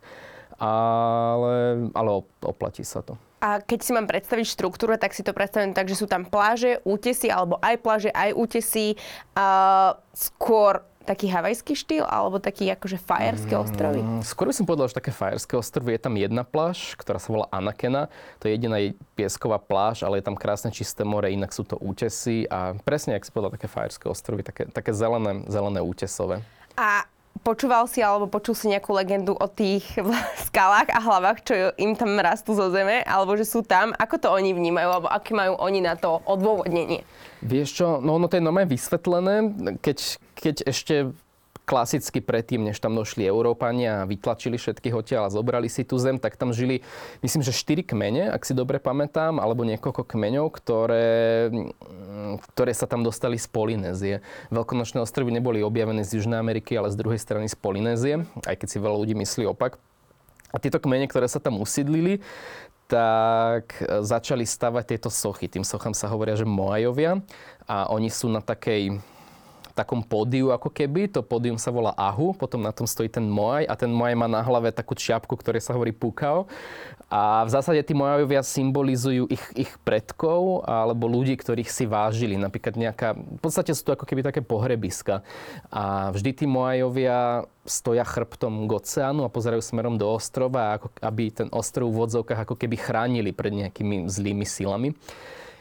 Ale, ale oplatí sa to. A keď si mám predstaviť štruktúru, tak si to predstavím tak, že sú tam pláže, útesy, alebo aj pláže, aj útesy. Uh, skôr taký havajský štýl, alebo taký akože fajerské mm, ostrovy? Skôr by som povedal, že také fajerské ostrovy. Je tam jedna pláž, ktorá sa volá Anakena. To je jediná piesková pláž, ale je tam krásne čisté more, inak sú to útesy a presne, ak si povedal, také fajerské ostrovy, také, také zelené, zelené útesové. A Počúval si alebo počul si nejakú legendu o tých skalách a hlavách, čo im tam rastú zo zeme, alebo že sú tam? Ako to oni vnímajú, alebo aké majú oni na to odôvodnenie? Vieš čo, no ono to je normálne vysvetlené, keď, keď ešte klasicky predtým, než tam došli Európania a vytlačili všetkých odtiaľ a zobrali si tú zem, tak tam žili, myslím, že štyri kmene, ak si dobre pamätám, alebo niekoľko kmeňov, ktoré, ktoré sa tam dostali z Polynézie. Veľkonočné ostrovy neboli objavené z Južnej Ameriky, ale z druhej strany z Polynézie, aj keď si veľa ľudí myslí opak. A tieto kmene, ktoré sa tam usídlili, tak začali stavať tieto sochy. Tým sochám sa hovoria, že Moajovia. A oni sú na takej takom pódiu ako keby. To pódium sa volá Ahu, potom na tom stojí ten Moaj a ten Moaj má na hlave takú čiapku, ktoré sa hovorí Pukao. A v zásade tí Moajovia symbolizujú ich, ich predkov alebo ľudí, ktorých si vážili. Napríklad nejaká, v podstate sú to ako keby také pohrebiska. A vždy tí Moajovia stoja chrbtom k oceánu a pozerajú smerom do ostrova, ako, aby ten ostrov v vodzovkách ako keby chránili pred nejakými zlými silami.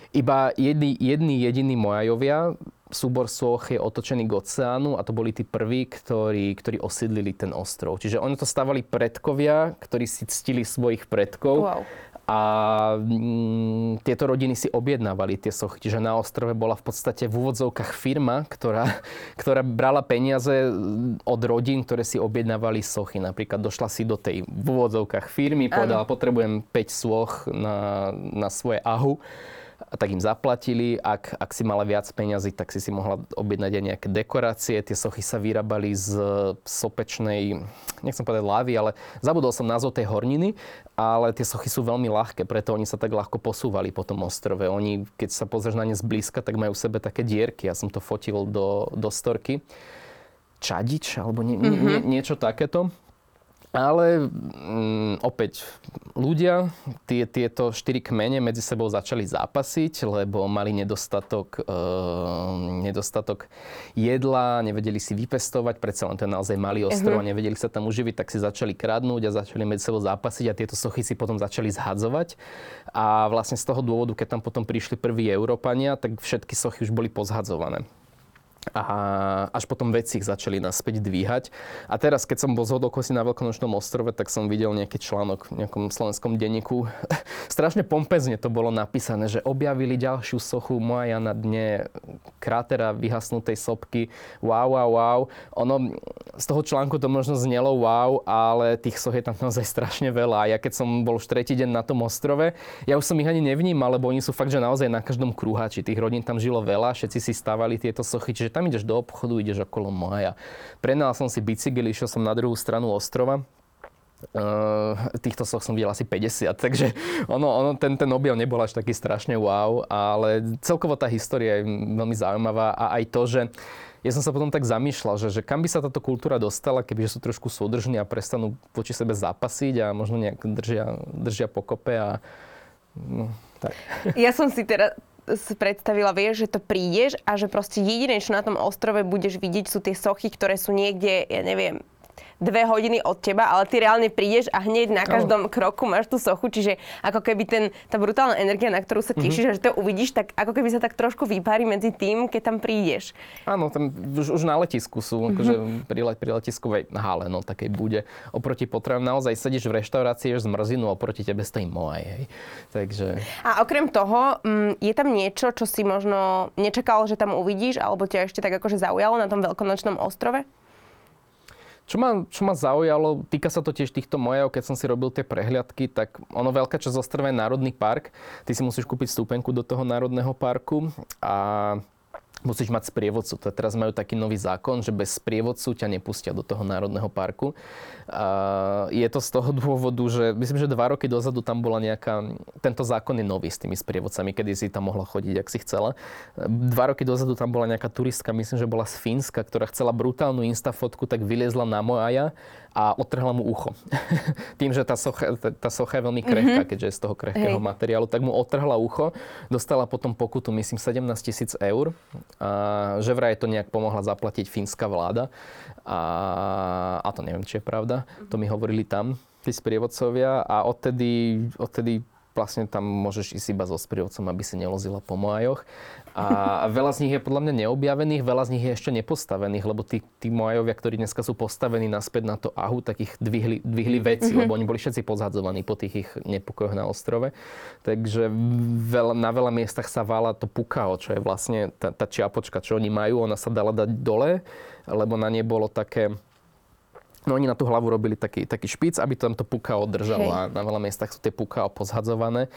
Iba jedni, jedni jediní Mojajovia súbor soch je otočený k oceánu a to boli tí prví, ktorí, ktorí osídlili ten ostrov. Čiže oni to stavali predkovia, ktorí si ctili svojich predkov. Wow. A mm, tieto rodiny si objednávali tie sochy. Čiže na ostrove bola v podstate v úvodzovkách firma, ktorá, ktorá brala peniaze od rodín, ktoré si objednávali sochy. Napríklad došla si do tej v úvodzovkách firmy, povedala, potrebujem 5 soch na, na svoje ahu tak im zaplatili. Ak, ak si mala viac peňazí, tak si si mohla objednať aj nejaké dekorácie. Tie sochy sa vyrábali z sopečnej, nechcem povedať lávy, ale zabudol som názov tej horniny, ale tie sochy sú veľmi ľahké, preto oni sa tak ľahko posúvali po tom ostrove. Oni, keď sa pozrieš na ne zblízka, tak majú v sebe také dierky. Ja som to fotil do, do storky. Čadič, alebo nie, mm-hmm. nie, niečo takéto. Ale mm, opäť ľudia, tie, tieto štyri kmene medzi sebou začali zápasiť, lebo mali nedostatok, e, nedostatok jedla, nevedeli si vypestovať, predsa len to je naozaj malý ostrov uh-huh. nevedeli sa tam uživiť, tak si začali kradnúť a začali medzi sebou zápasiť a tieto sochy si potom začali zhadzovať. A vlastne z toho dôvodu, keď tam potom prišli prví Európania, tak všetky sochy už boli pozhadzované a až potom veci ich začali naspäť dvíhať. A teraz, keď som bol z hodokosti na Veľkonočnom ostrove, tak som videl nejaký článok v nejakom slovenskom denníku. Strašne pompezne to bolo napísané, že objavili ďalšiu sochu Moja na dne krátera vyhasnutej sopky. Wow, wow, wow. Ono, z toho článku to možno znelo wow, ale tých soch je tam naozaj strašne veľa. A ja keď som bol už tretí deň na tom ostrove, ja už som ich ani nevnímal, lebo oni sú fakt, že naozaj na každom krúhači. Tých rodín tam žilo veľa, všetci si stávali tieto sochy, čiže tam ideš do obchodu, ideš okolo moja. Prenal som si bicykel, išiel som na druhú stranu ostrova. Uh, týchto soch som videl asi 50, takže ono, ono, ten, ten objav nebol až taký strašne wow, ale celkovo tá história je veľmi zaujímavá a aj to, že ja som sa potom tak zamýšľal, že, že kam by sa táto kultúra dostala, kebyže sú trošku súdržní a prestanú voči sebe zapasiť a možno nejak držia, držia pokope a no, tak. Ja som si teraz predstavila, vieš, že to prídeš a že proste jediné, čo na tom ostrove budeš vidieť, sú tie sochy, ktoré sú niekde, ja neviem, dve hodiny od teba, ale ty reálne prídeš a hneď na každom kroku máš tú sochu, čiže ako keby ten, tá brutálna energia, na ktorú sa mhm. tešíš mm-hmm. a že to uvidíš, tak ako keby sa tak trošku vypári medzi tým, keď tam prídeš. Áno, tam už, už na letisku sú, mm-hmm. akože pri, pri letiskovej hale, no takej bude. Oproti potrebám naozaj sedíš v reštaurácii, ješ zmrzinu, oproti tebe stojí moaj, hej. Takže... A okrem toho, mm, je tam niečo, čo si možno nečakal, že tam uvidíš, alebo ťa ešte tak akože zaujalo na tom veľkonočnom ostrove? Čo ma, čo ma zaujalo, týka sa to tiež týchto mojov, keď som si robil tie prehliadky, tak ono veľká časť ostrova je Národný park. Ty si musíš kúpiť stupenku do toho Národného parku a musíš mať sprievodcu. To teraz majú taký nový zákon, že bez sprievodcu ťa nepustia do toho národného parku. A je to z toho dôvodu, že myslím, že dva roky dozadu tam bola nejaká... Tento zákon je nový s tými sprievodcami, kedy si tam mohla chodiť, ak si chcela. Dva roky dozadu tam bola nejaká turistka, myslím, že bola z Fínska, ktorá chcela brutálnu instafotku, tak vyliezla na Moaja a otrhla mu ucho. Tým, že tá socha, tá socha je veľmi krehká, mm-hmm. keďže je z toho krehkého Hej. materiálu, tak mu otrhla ucho. Dostala potom pokutu, myslím, 17 tisíc eur. A že vraj to nejak pomohla zaplatiť fínska vláda. A, a to neviem, či je pravda. To mi hovorili tam tí sprievodcovia a odtedy, odtedy vlastne tam môžeš ísť iba so sprievodcom, aby si nelozila po moajoch. A veľa z nich je podľa mňa neobjavených, veľa z nich je ešte nepostavených, lebo tí, tí moajovia, ktorí dneska sú postavení naspäť na to ahu, tak ich dvihli, dvihli veci, mm-hmm. lebo oni boli všetci pozhadzovaní po tých ich nepokojoch na ostrove. Takže veľa, na veľa miestach sa vála to pukao, čo je vlastne tá, tá čiapočka, čo oni majú, ona sa dala dať dole, lebo na nej bolo také No oni na tú hlavu robili taký, taký špic, aby tam to pukao držalo Hej. a na veľa miestach sú tie pukao pozhadzované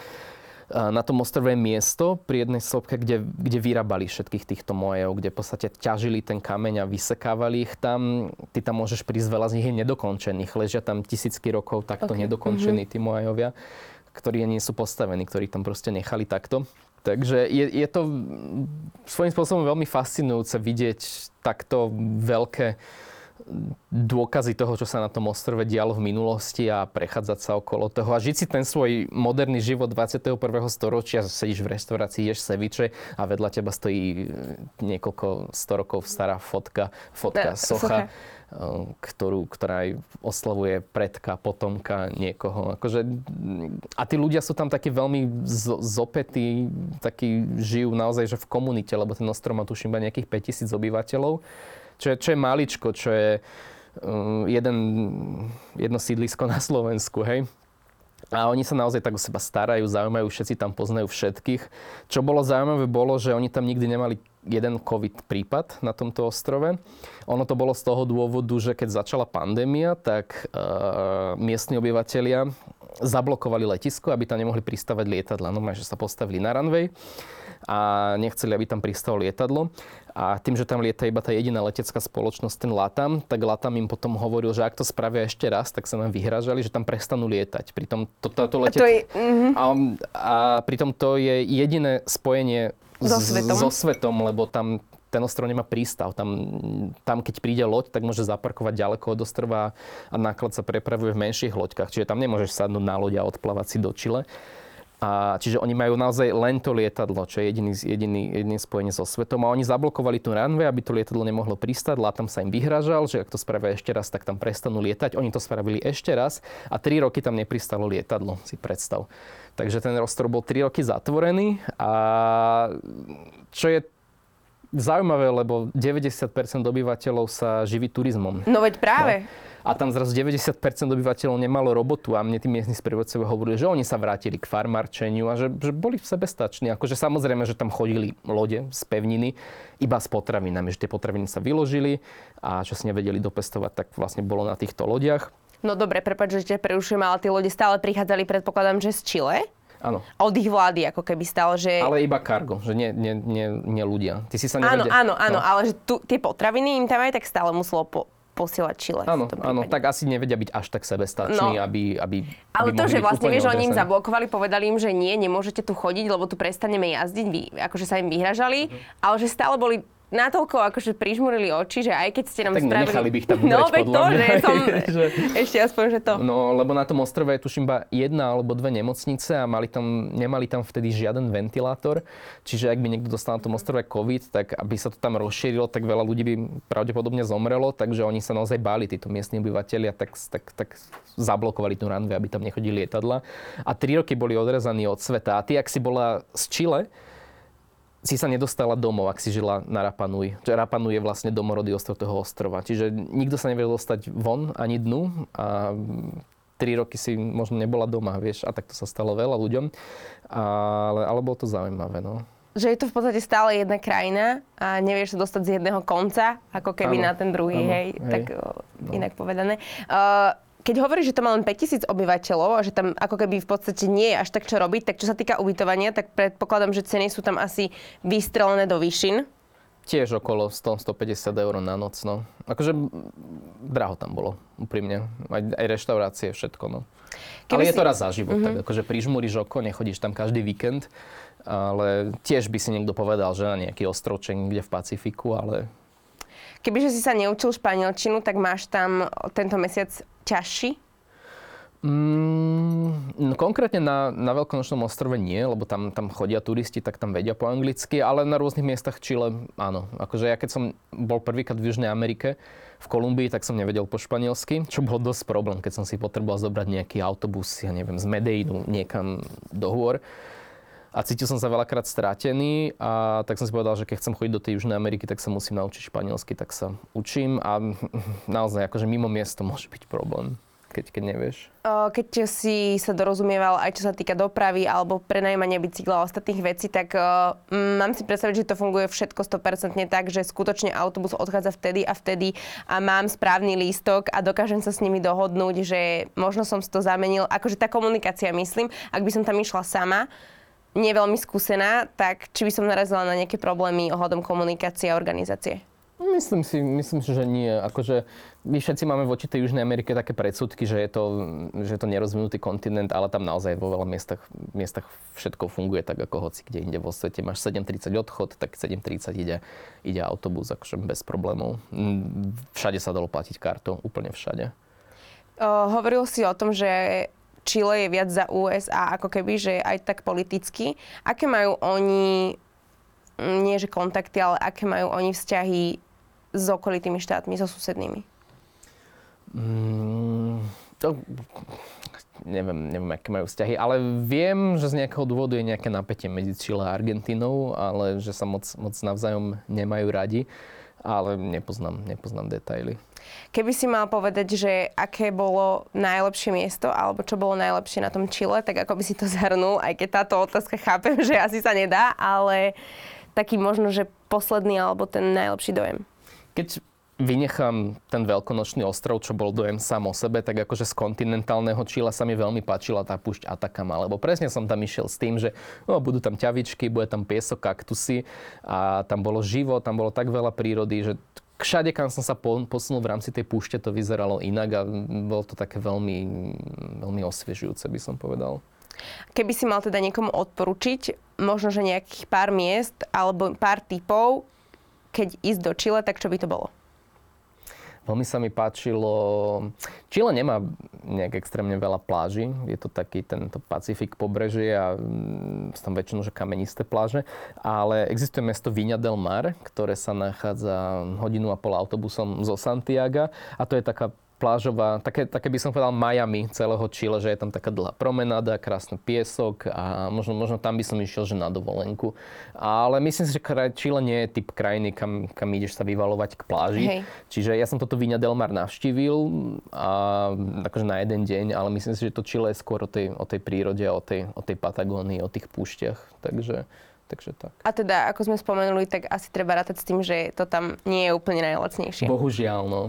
na tom ostrove miesto pri jednej sopke, kde, kde vyrábali všetkých týchto mojov, kde v podstate ťažili ten kameň a vysekávali ich tam. Ty tam môžeš prísť, veľa z nich je nedokončených. Ležia tam tisícky rokov takto okay. nedokončení mm-hmm. tí mojovia, ktorí nie sú postavení, ktorí tam proste nechali takto. Takže je, je to svojím spôsobom veľmi fascinujúce vidieť takto veľké dôkazy toho, čo sa na tom ostrove dialo v minulosti a prechádzať sa okolo toho a žiť si ten svoj moderný život 21. storočia, sedíš v reštaurácii, ješ seviče a vedľa teba stojí e, niekoľko sto rokov stará fotka, fotka, socha, socha e, ktorú, ktorá aj oslavuje predka, potomka niekoho. Akože, a tí ľudia sú tam takí veľmi zopetí, takí žijú naozaj že v komunite, lebo ten ostrov má tuším iba nejakých 5000 obyvateľov čo je, čo je maličko, čo je um, jeden, jedno sídlisko na Slovensku, hej. A oni sa naozaj tak o seba starajú, zaujímajú, všetci tam poznajú všetkých. Čo bolo zaujímavé, bolo, že oni tam nikdy nemali jeden COVID prípad na tomto ostrove. Ono to bolo z toho dôvodu, že keď začala pandémia, tak uh, miestni obyvateľia zablokovali letisko, aby tam nemohli pristávať lietadla. No, že sa postavili na runway a nechceli, aby tam pristalo lietadlo. A tým, že tam lieta iba tá jediná letecká spoločnosť, ten Latam, tak Latam im potom hovoril, že ak to spravia ešte raz, tak sa nám vyhražali, že tam prestanú lietať. Pritom to, to, to letec... a, to je, mm-hmm. a, a pritom to je jediné spojenie so svetom. so svetom, lebo tam ten ostrov nemá prístav. Tam, tam, keď príde loď, tak môže zaparkovať ďaleko od ostrova a náklad sa prepravuje v menších loďkách. Čiže tam nemôžeš sadnúť na loď a odplávať si do Čile. A, čiže oni majú naozaj len to lietadlo, čo je jediný, jediný, jediný spojenie so svetom. A oni zablokovali tú runway, aby to lietadlo nemohlo pristať. Látam sa im vyhražal, že ak to spravia ešte raz, tak tam prestanú lietať. Oni to spravili ešte raz a 3 roky tam nepristalo lietadlo, si predstav. Takže ten ostrov bol 3 roky zatvorený a čo je zaujímavé, lebo 90% obyvateľov sa živí turizmom. No veď práve. No a tam zrazu 90% obyvateľov nemalo robotu a mne tí miestni sprievodcovia hovorili, že oni sa vrátili k farmarčeniu a že, že boli sebestační. Akože samozrejme, že tam chodili lode z pevniny iba s potravinami, že tie potraviny sa vyložili a čo si nevedeli dopestovať, tak vlastne bolo na týchto lodiach. No dobre, prepáč, že ťa prerušujem, ale tie lode stále prichádzali, predpokladám, že z Chile? Áno. Od ich vlády, ako keby stalo, že... Ale iba kargo, že nie, nie, nie, nie ľudia. Ty si sa nevedia... Áno, áno, áno, no. ale že tu, tie potraviny im tam aj tak stále muselo po, posielať Chile. Áno, áno, tak asi nevedia byť až tak sebestační, no. aby, aby Ale aby to, že vlastne vieš, oni im zablokovali, povedali im, že nie, nemôžete tu chodiť, lebo tu prestaneme jazdiť, vy, akože sa im vyhražali, uh-huh. ale že stále boli natoľko akože prižmurili oči, že aj keď ste nám tak spravili... by ich tam No, veď to, že som... Ešte aspoň, že to. No, lebo na tom ostrove je tuším iba jedna alebo dve nemocnice a mali tam, nemali tam vtedy žiaden ventilátor. Čiže ak by niekto dostal na tom ostrove COVID, tak aby sa to tam rozšírilo, tak veľa ľudí by pravdepodobne zomrelo. Takže oni sa naozaj báli, títo miestni obyvateľia, tak, tak, tak zablokovali tú ranve, aby tam nechodili lietadla. A tri roky boli odrezaní od sveta. A ty, ak si bola z Chile, si sa nedostala domov, ak si žila na Rapanui. Čiže Rapanui je vlastne domorodý ostrov toho ostrova. Čiže nikto sa nevie dostať von ani dnu a tri roky si možno nebola doma, vieš, a tak to sa stalo veľa ľuďom. Ale, ale bolo to zaujímavé, no. Že je to v podstate stále jedna krajina a nevieš sa dostať z jedného konca, ako keby ano, na ten druhý, ano, hej, hej, tak no. inak povedané. Uh, keď hovoríš, že to má len 5000 obyvateľov a že tam ako keby v podstate nie je až tak čo robiť, tak čo sa týka ubytovania, tak predpokladám, že ceny sú tam asi vystrelené do výšin. tiež okolo 100-150 eur na noc. No. Akože draho tam bolo, úprimne. Aj, aj reštaurácie, všetko. No. Keby ale si... je to raz za život. Mm-hmm. Tak akože prižmúriš oko, nechodíš tam každý víkend. Ale tiež by si niekto povedal, že na nejaký ostrovček niekde v Pacifiku, ale... Kebyže si sa neučil španielčinu, tak máš tam tento mesiac ťažší? Mm, no, konkrétne na, na Veľkonočnom ostrove nie, lebo tam, tam chodia turisti, tak tam vedia po anglicky, ale na rôznych miestach Chile áno. Akože ja keď som bol prvýkrát v Južnej Amerike, v Kolumbii, tak som nevedel po španielsky, čo bol dosť problém, keď som si potreboval zobrať nejaký autobus, ja neviem, z Medeinu niekam do hôr a cítil som sa veľakrát strátený a tak som si povedal, že keď chcem chodiť do tej Južnej Ameriky, tak sa musím naučiť španielsky, tak sa učím a naozaj akože mimo miesto môže byť problém keď, keď nevieš? Keď si sa dorozumieval aj čo sa týka dopravy alebo prenajímania bicykla a ostatných vecí, tak uh, mám si predstaviť, že to funguje všetko 100% tak, že skutočne autobus odchádza vtedy a vtedy a mám správny lístok a dokážem sa s nimi dohodnúť, že možno som si to zamenil. Akože tá komunikácia, myslím, ak by som tam išla sama, nie veľmi skúsená, tak či by som narazila na nejaké problémy ohľadom komunikácie a organizácie? Myslím si, myslím si, že nie. Akože my všetci máme voči tej Južnej Amerike také predsudky, že je to, že je to nerozvinutý kontinent, ale tam naozaj vo veľa miestach, miestach všetko funguje tak, ako hoci kde inde vo svete. Máš 7.30 odchod, tak 7.30 ide, ide autobus akože bez problémov. Všade sa dalo platiť kartou, úplne všade. O, hovoril si o tom, že Chile je viac za USA, ako keby, že aj tak politicky. Aké majú oni, nie že kontakty, ale aké majú oni vzťahy s okolitými štátmi, so susednými? Mm, to, neviem, neviem, aké majú vzťahy, ale viem, že z nejakého dôvodu je nejaké napätie medzi Chile a Argentínou, ale že sa moc, moc navzájom nemajú radi, ale nepoznám, nepoznám detaily. Keby si mal povedať, že aké bolo najlepšie miesto, alebo čo bolo najlepšie na tom Chile, tak ako by si to zhrnul, aj keď táto otázka chápem, že asi sa nedá, ale taký možno, že posledný alebo ten najlepší dojem. Keď vynechám ten veľkonočný ostrov, čo bol dojem sám o sebe, tak akože z kontinentálneho Číla sa mi veľmi páčila tá púšť Atakama, lebo presne som tam išiel s tým, že no, budú tam ťavičky, bude tam piesok, kaktusy a tam bolo živo, tam bolo tak veľa prírody, že všade, kam som sa posunul v rámci tej púšte, to vyzeralo inak a bolo to také veľmi, veľmi osviežujúce, by som povedal. Keby si mal teda niekomu odporučiť, možno, že nejakých pár miest alebo pár typov, keď ísť do Čile, tak čo by to bolo? Veľmi sa mi páčilo... Chile nemá nejak extrémne veľa pláží. Je to taký tento Pacifik pobrežie a mm, sú tam väčšinou že kamenisté pláže. Ale existuje mesto Viña del Mar, ktoré sa nachádza hodinu a pol autobusom zo Santiago. A to je taká plážová, také, také by som povedal Miami celého Chile, že je tam taká dlhá promenáda, krásny piesok a možno, možno tam by som išiel, že na dovolenku. Ale myslím si, že Chile nie je typ krajiny, kam, kam ideš sa vyvalovať k pláži. Hej. Čiže ja som toto Viña del Mar navštívil a, akože na jeden deň, ale myslím si, že to Chile je skôr o tej, o tej prírode, o tej, o tej Patagónii, o tých púšťach. Takže Takže tak. A teda, ako sme spomenuli, tak asi treba rátať s tým, že to tam nie je úplne najlacnejšie. Bohužiaľ, no.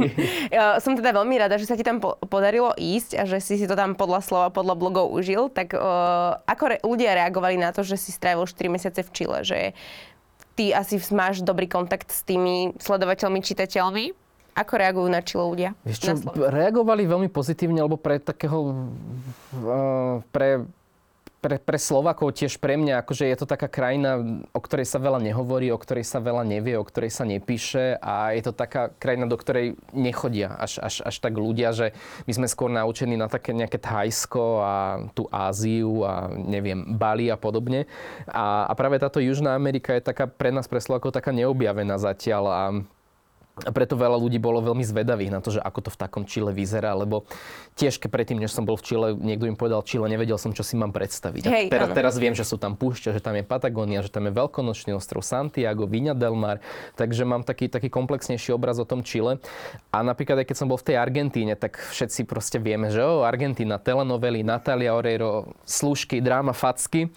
Som teda veľmi rada, že sa ti tam podarilo ísť a že si si to tam podľa slova, podľa blogov užil. Tak uh, ako re- ľudia reagovali na to, že si strávil 4 mesiace v Čile? Že ty asi máš dobrý kontakt s tými sledovateľmi, čitateľmi? Ako reagujú na Čile ľudia? Vieš čo, reagovali veľmi pozitívne, lebo pre takého, uh, pre pre, pre Slovakov tiež pre mňa, akože je to taká krajina, o ktorej sa veľa nehovorí, o ktorej sa veľa nevie, o ktorej sa nepíše a je to taká krajina, do ktorej nechodia až, až, až tak ľudia, že my sme skôr naučení na také nejaké Thajsko a tú Áziu a neviem, Bali a podobne. A, a práve táto Južná Amerika je taká pre nás, pre Slovakov, taká neobjavená zatiaľ a a preto veľa ľudí bolo veľmi zvedavých na to, že ako to v takom Čile vyzerá, lebo tiež keď predtým, než som bol v Čile, niekto im povedal Čile, nevedel som, čo si mám predstaviť. Hej, teraz, teraz viem, že sú tam púšťa, že tam je Patagónia, že tam je Veľkonočný ostrov Santiago, Viña del Mar, takže mám taký, taký komplexnejší obraz o tom Čile. A napríklad aj keď som bol v tej Argentíne, tak všetci proste vieme, že o, Argentína, telenovely, Natalia Oreiro, služky, dráma, facky.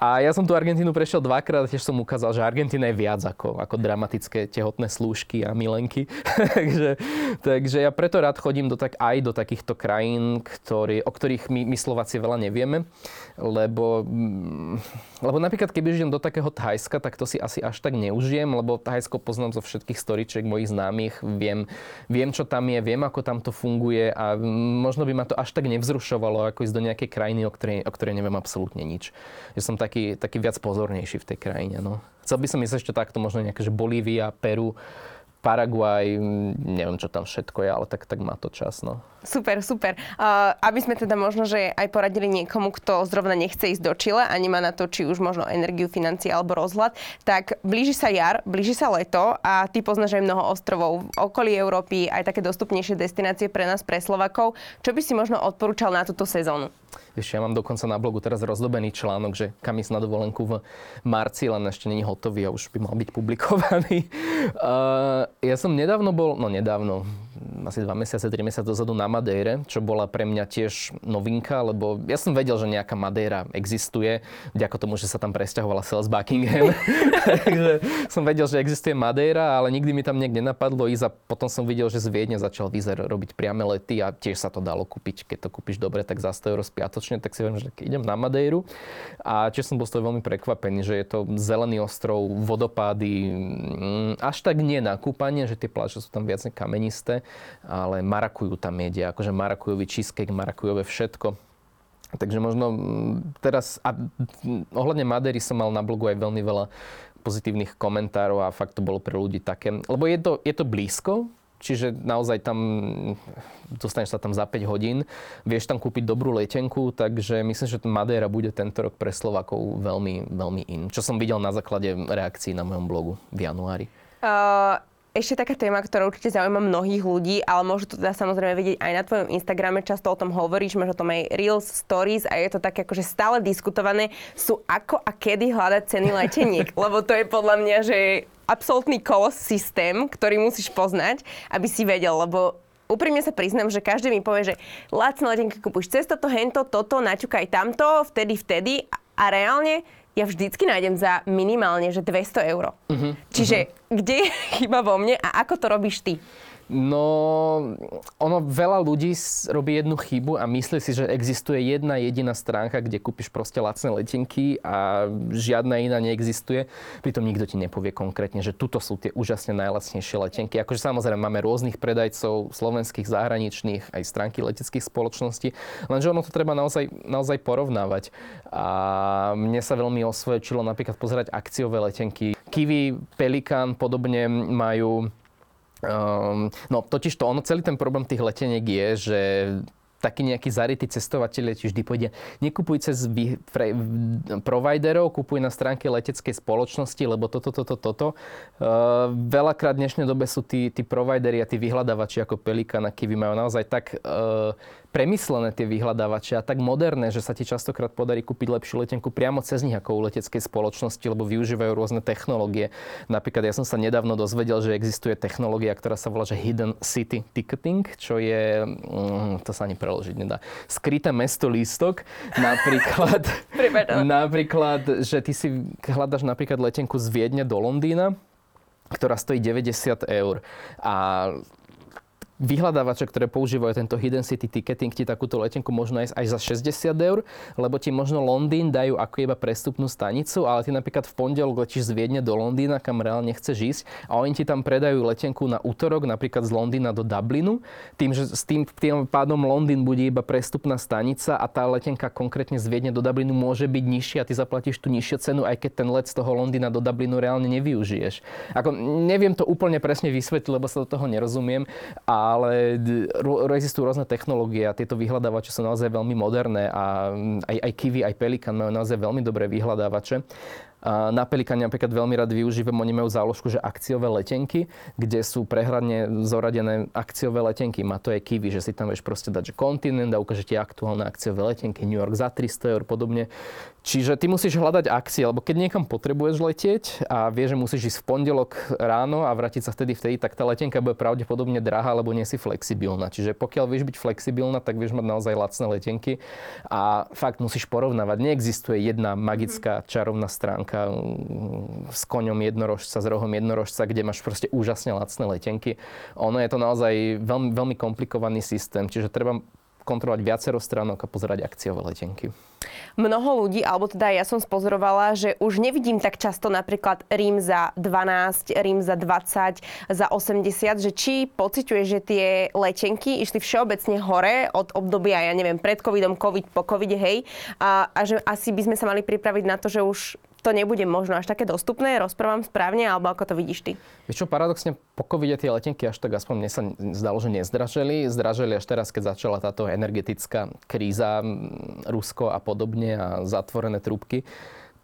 A ja som tu Argentínu prešiel dvakrát a tiež som ukázal, že Argentína je viac ako, ako dramatické tehotné slúžky a milé milenky. takže, takže ja preto rád chodím do tak, aj do takýchto krajín, ktorý, o ktorých my, my Slováci veľa nevieme, lebo, mm, lebo napríklad keby žijem do takého Thajska, tak to si asi až tak neužijem, lebo Thajsko poznám zo všetkých storičiek mojich známych, viem, viem, čo tam je, viem, ako tam to funguje a možno by ma to až tak nevzrušovalo, ako ísť do nejakej krajiny, o ktorej, o ktorej neviem absolútne nič. Že som taký, taký viac pozornejší v tej krajine. No. Chcel by som ísť ešte takto možno nejaké, že Bolívia, Peru, Paraguaj, neviem, čo tam všetko je, ale tak, tak má to čas. No. Super, super. Uh, aby sme teda možno, že aj poradili niekomu, kto zrovna nechce ísť do Čile a nemá na to, či už možno energiu, financie alebo rozhľad, tak blíži sa jar, blíži sa leto a ty poznáš aj mnoho ostrovov v okolí Európy, aj také dostupnejšie destinácie pre nás, pre Slovakov. Čo by si možno odporúčal na túto sezónu? Vieš, ja mám dokonca na blogu teraz rozdobený článok, že kam ísť na dovolenku v marci, len ešte není hotový a už by mal byť publikovaný. Uh, ja som nedávno bol, no nedávno, asi dva mesiace, tri mesiace dozadu na Madejre, čo bola pre mňa tiež novinka, lebo ja som vedel, že nejaká Madeira existuje, vďaka tomu, že sa tam presťahovala Sales Buckingham. Takže som vedel, že existuje Madeira, ale nikdy mi tam niekde nenapadlo ísť a potom som videl, že z Viedne začal Vizer robiť priame lety a tiež sa to dalo kúpiť. Keď to kúpiš dobre, tak za 100 eur spiatočne, tak si viem, že idem na Madeiru. A tiež som bol z toho veľmi prekvapený, že je to zelený ostrov, vodopády, mm, až tak nie na kúpanie, že tie pláže sú tam viac kamenisté, ale marakujú tam jedia, akože marakujový cheesecake, marakujové všetko. Takže možno mm, teraz, a mm, ohľadne Madery som mal na blogu aj veľmi veľa pozitívnych komentárov a fakt to bolo pre ľudí také, lebo je to, je to blízko, čiže naozaj tam dostaneš sa tam za 5 hodín, vieš tam kúpiť dobrú letenku, takže myslím, že Madeira bude tento rok pre Slovakov veľmi, veľmi in. Čo som videl na základe reakcií na mojom blogu v januári. Uh ešte taká téma, ktorá určite zaujíma mnohých ľudí, ale môžu to teda samozrejme vidieť aj na tvojom Instagrame, často o tom hovoríš, máš o tom aj Reels, Stories a je to také akože stále diskutované, sú ako a kedy hľadať ceny leteniek, lebo to je podľa mňa, že absolútny kolos systém, ktorý musíš poznať, aby si vedel, lebo úprimne sa priznám, že každý mi povie, že lacné letenky kúpuš cez toto, hento, toto, naťukaj tamto, vtedy, vtedy. A reálne ja vždycky nájdem za minimálne, že 200 eur. Uh-huh, Čiže uh-huh. kde je chyba vo mne a ako to robíš ty? No, ono veľa ľudí robí jednu chybu a myslí si, že existuje jedna jediná stránka, kde kúpiš proste lacné letenky a žiadna iná neexistuje. Pritom nikto ti nepovie konkrétne, že tuto sú tie úžasne najlacnejšie letenky. Akože samozrejme máme rôznych predajcov, slovenských, zahraničných, aj stránky leteckých spoločností, lenže ono to treba naozaj, naozaj porovnávať. A mne sa veľmi osvedčilo napríklad pozerať akciové letenky. Kiwi, Pelikan podobne majú Um, no totiž to, ono, celý ten problém tých leteniek je, že takí nejakí zarytí cestovateľe ti vždy povedia, nekupuj cez vý, pre, providerov, kupuj na stránke leteckej spoločnosti, lebo toto, toto, toto. Uh, veľakrát v dnešnej dobe sú tí, tí providery a tí vyhľadávači ako Pelikan a Kiwi majú naozaj tak uh, premyslené tie vyhľadávače a tak moderné, že sa ti častokrát podarí kúpiť lepšiu letenku priamo cez nich ako u leteckej spoločnosti, lebo využívajú rôzne technológie. Napríklad ja som sa nedávno dozvedel, že existuje technológia, ktorá sa volá že Hidden City Ticketing, čo je, mm, to sa ani preložiť nedá, skryté mesto lístok. Napríklad, napríklad, že ty si hľadaš napríklad letenku z Viedne do Londýna, ktorá stojí 90 eur. A vyhľadávače, ktoré používajú tento Hidden City Ticketing, ti takúto letenku možno nájsť aj za 60 eur, lebo ti možno Londýn dajú ako iba prestupnú stanicu, ale ty napríklad v pondelok letíš z Viedne do Londýna, kam reálne chceš ísť a oni ti tam predajú letenku na útorok, napríklad z Londýna do Dublinu, tým, že s tým, tým pádom Londýn bude iba prestupná stanica a tá letenka konkrétne z Viedne do Dublinu môže byť nižšia ty zaplatíš tú nižšiu cenu, aj keď ten let z toho Londýna do Dublinu reálne nevyužiješ. Ako, neviem to úplne presne vysvetliť, lebo sa do toho nerozumiem, a ale existujú rôzne technológie a tieto vyhľadávače sú naozaj veľmi moderné a aj, aj Kiwi, aj Pelikan majú naozaj veľmi dobré vyhľadávače. Na Pelikane napríklad veľmi rád využívam, oni majú záložku, že akciové letenky, kde sú prehradne zoradené akciové letenky. Má to je Kiwi, že si tam vieš proste dať, že kontinent a ukáže aktuálne akciové letenky, New York za 300 eur podobne. Čiže ty musíš hľadať akcie, lebo keď niekam potrebuješ letieť a vieš, že musíš ísť v pondelok ráno a vrátiť sa vtedy vtedy, tak tá letenka bude pravdepodobne drahá, lebo nie si flexibilná. Čiže pokiaľ vieš byť flexibilná, tak vieš mať naozaj lacné letenky a fakt musíš porovnávať. Neexistuje jedna magická čarovná stránka letenka mm, s koňom jednorožca, s rohom jednorožca, kde máš proste úžasne lacné letenky. Ono je to naozaj veľmi, veľmi komplikovaný systém, čiže treba kontrolovať viacero stránok a pozerať akciové letenky. Mnoho ľudí, alebo teda ja som spozorovala, že už nevidím tak často napríklad Rím za 12, Rím za 20, za 80, že či pociťuje, že tie letenky išli všeobecne hore od obdobia, ja neviem, pred covidom, covid, po covide, hej, a, a že asi by sme sa mali pripraviť na to, že už to nebude možno až také dostupné, rozprávam správne, alebo ako to vidíš ty? Vieš čo, paradoxne po covide tie letenky až tak aspoň mne sa zdalo, že nezdraželi. Zdraželi až teraz, keď začala táto energetická kríza, Rusko a podobne a zatvorené trúbky.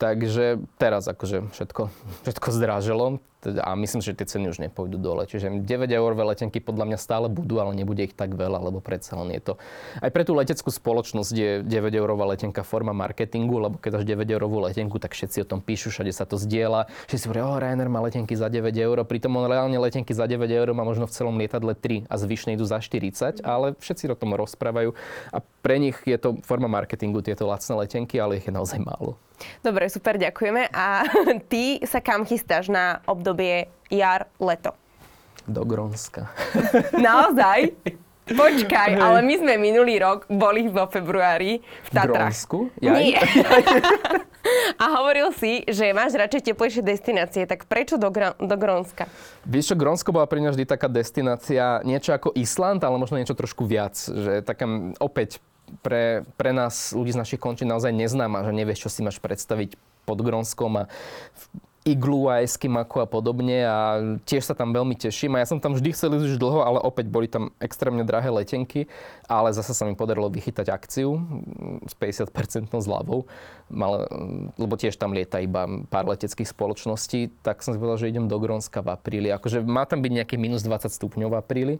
Takže teraz akože všetko, všetko zdraželo a myslím, že tie ceny už nepôjdu dole. Čiže 9 eurové letenky podľa mňa stále budú, ale nebude ich tak veľa, lebo predsa len je to... Aj pre tú leteckú spoločnosť je 9 eurová letenka forma marketingu, lebo keď dáš 9 eurovú letenku, tak všetci o tom píšu, všade sa to zdieľa. Všetci hovoria, oh, Rainer má letenky za 9 eur, pritom on reálne letenky za 9 eur má možno v celom lietadle 3 a zvyšne idú za 40, ale všetci o tom rozprávajú a pre nich je to forma marketingu, tieto lacné letenky, ale ich je naozaj málo. Dobre, super, ďakujeme. A ty sa kam chystáš na obdobie jar, leto? Do Grónska. Naozaj? Počkaj, ale my sme minulý rok boli vo februári v Tatrách. Grónsku? Ja? Nie. A hovoril si, že máš radšej teplejšie destinácie, tak prečo do, Gr- do Grónska? Vieš čo, Grónsko bola pre mňa vždy taká destinácia, niečo ako Island, ale možno niečo trošku viac. Že taká opäť pre, pre nás, ľudí z našich končín, naozaj neznáma, že nevieš, čo si máš predstaviť pod Grónskom a iglu a eskimaku a podobne a tiež sa tam veľmi teším. A ja som tam vždy chcel ísť už dlho, ale opäť boli tam extrémne drahé letenky, ale zase sa mi podarilo vychytať akciu s 50% zľavou, mal, lebo tiež tam lieta iba pár leteckých spoločností, tak som si povedal, že idem do Grónska v apríli. Akože má tam byť nejaký minus 20 stupňov v apríli,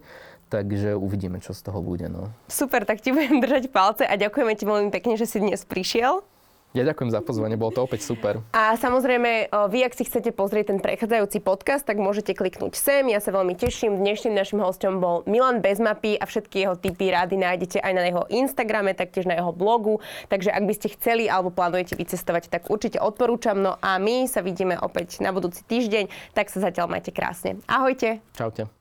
takže uvidíme, čo z toho bude. No. Super, tak ti budem držať palce a ďakujeme ti veľmi pekne, že si dnes prišiel. Ja ďakujem za pozvanie, bolo to opäť super. A samozrejme, vy, ak si chcete pozrieť ten prechádzajúci podcast, tak môžete kliknúť sem. Ja sa veľmi teším. Dnešným našim hostom bol Milan Bezmapy a všetky jeho tipy rády nájdete aj na jeho Instagrame, taktiež na jeho blogu. Takže ak by ste chceli alebo plánujete vycestovať, tak určite odporúčam. No a my sa vidíme opäť na budúci týždeň, tak sa zatiaľ majte krásne. Ahojte. Čaute.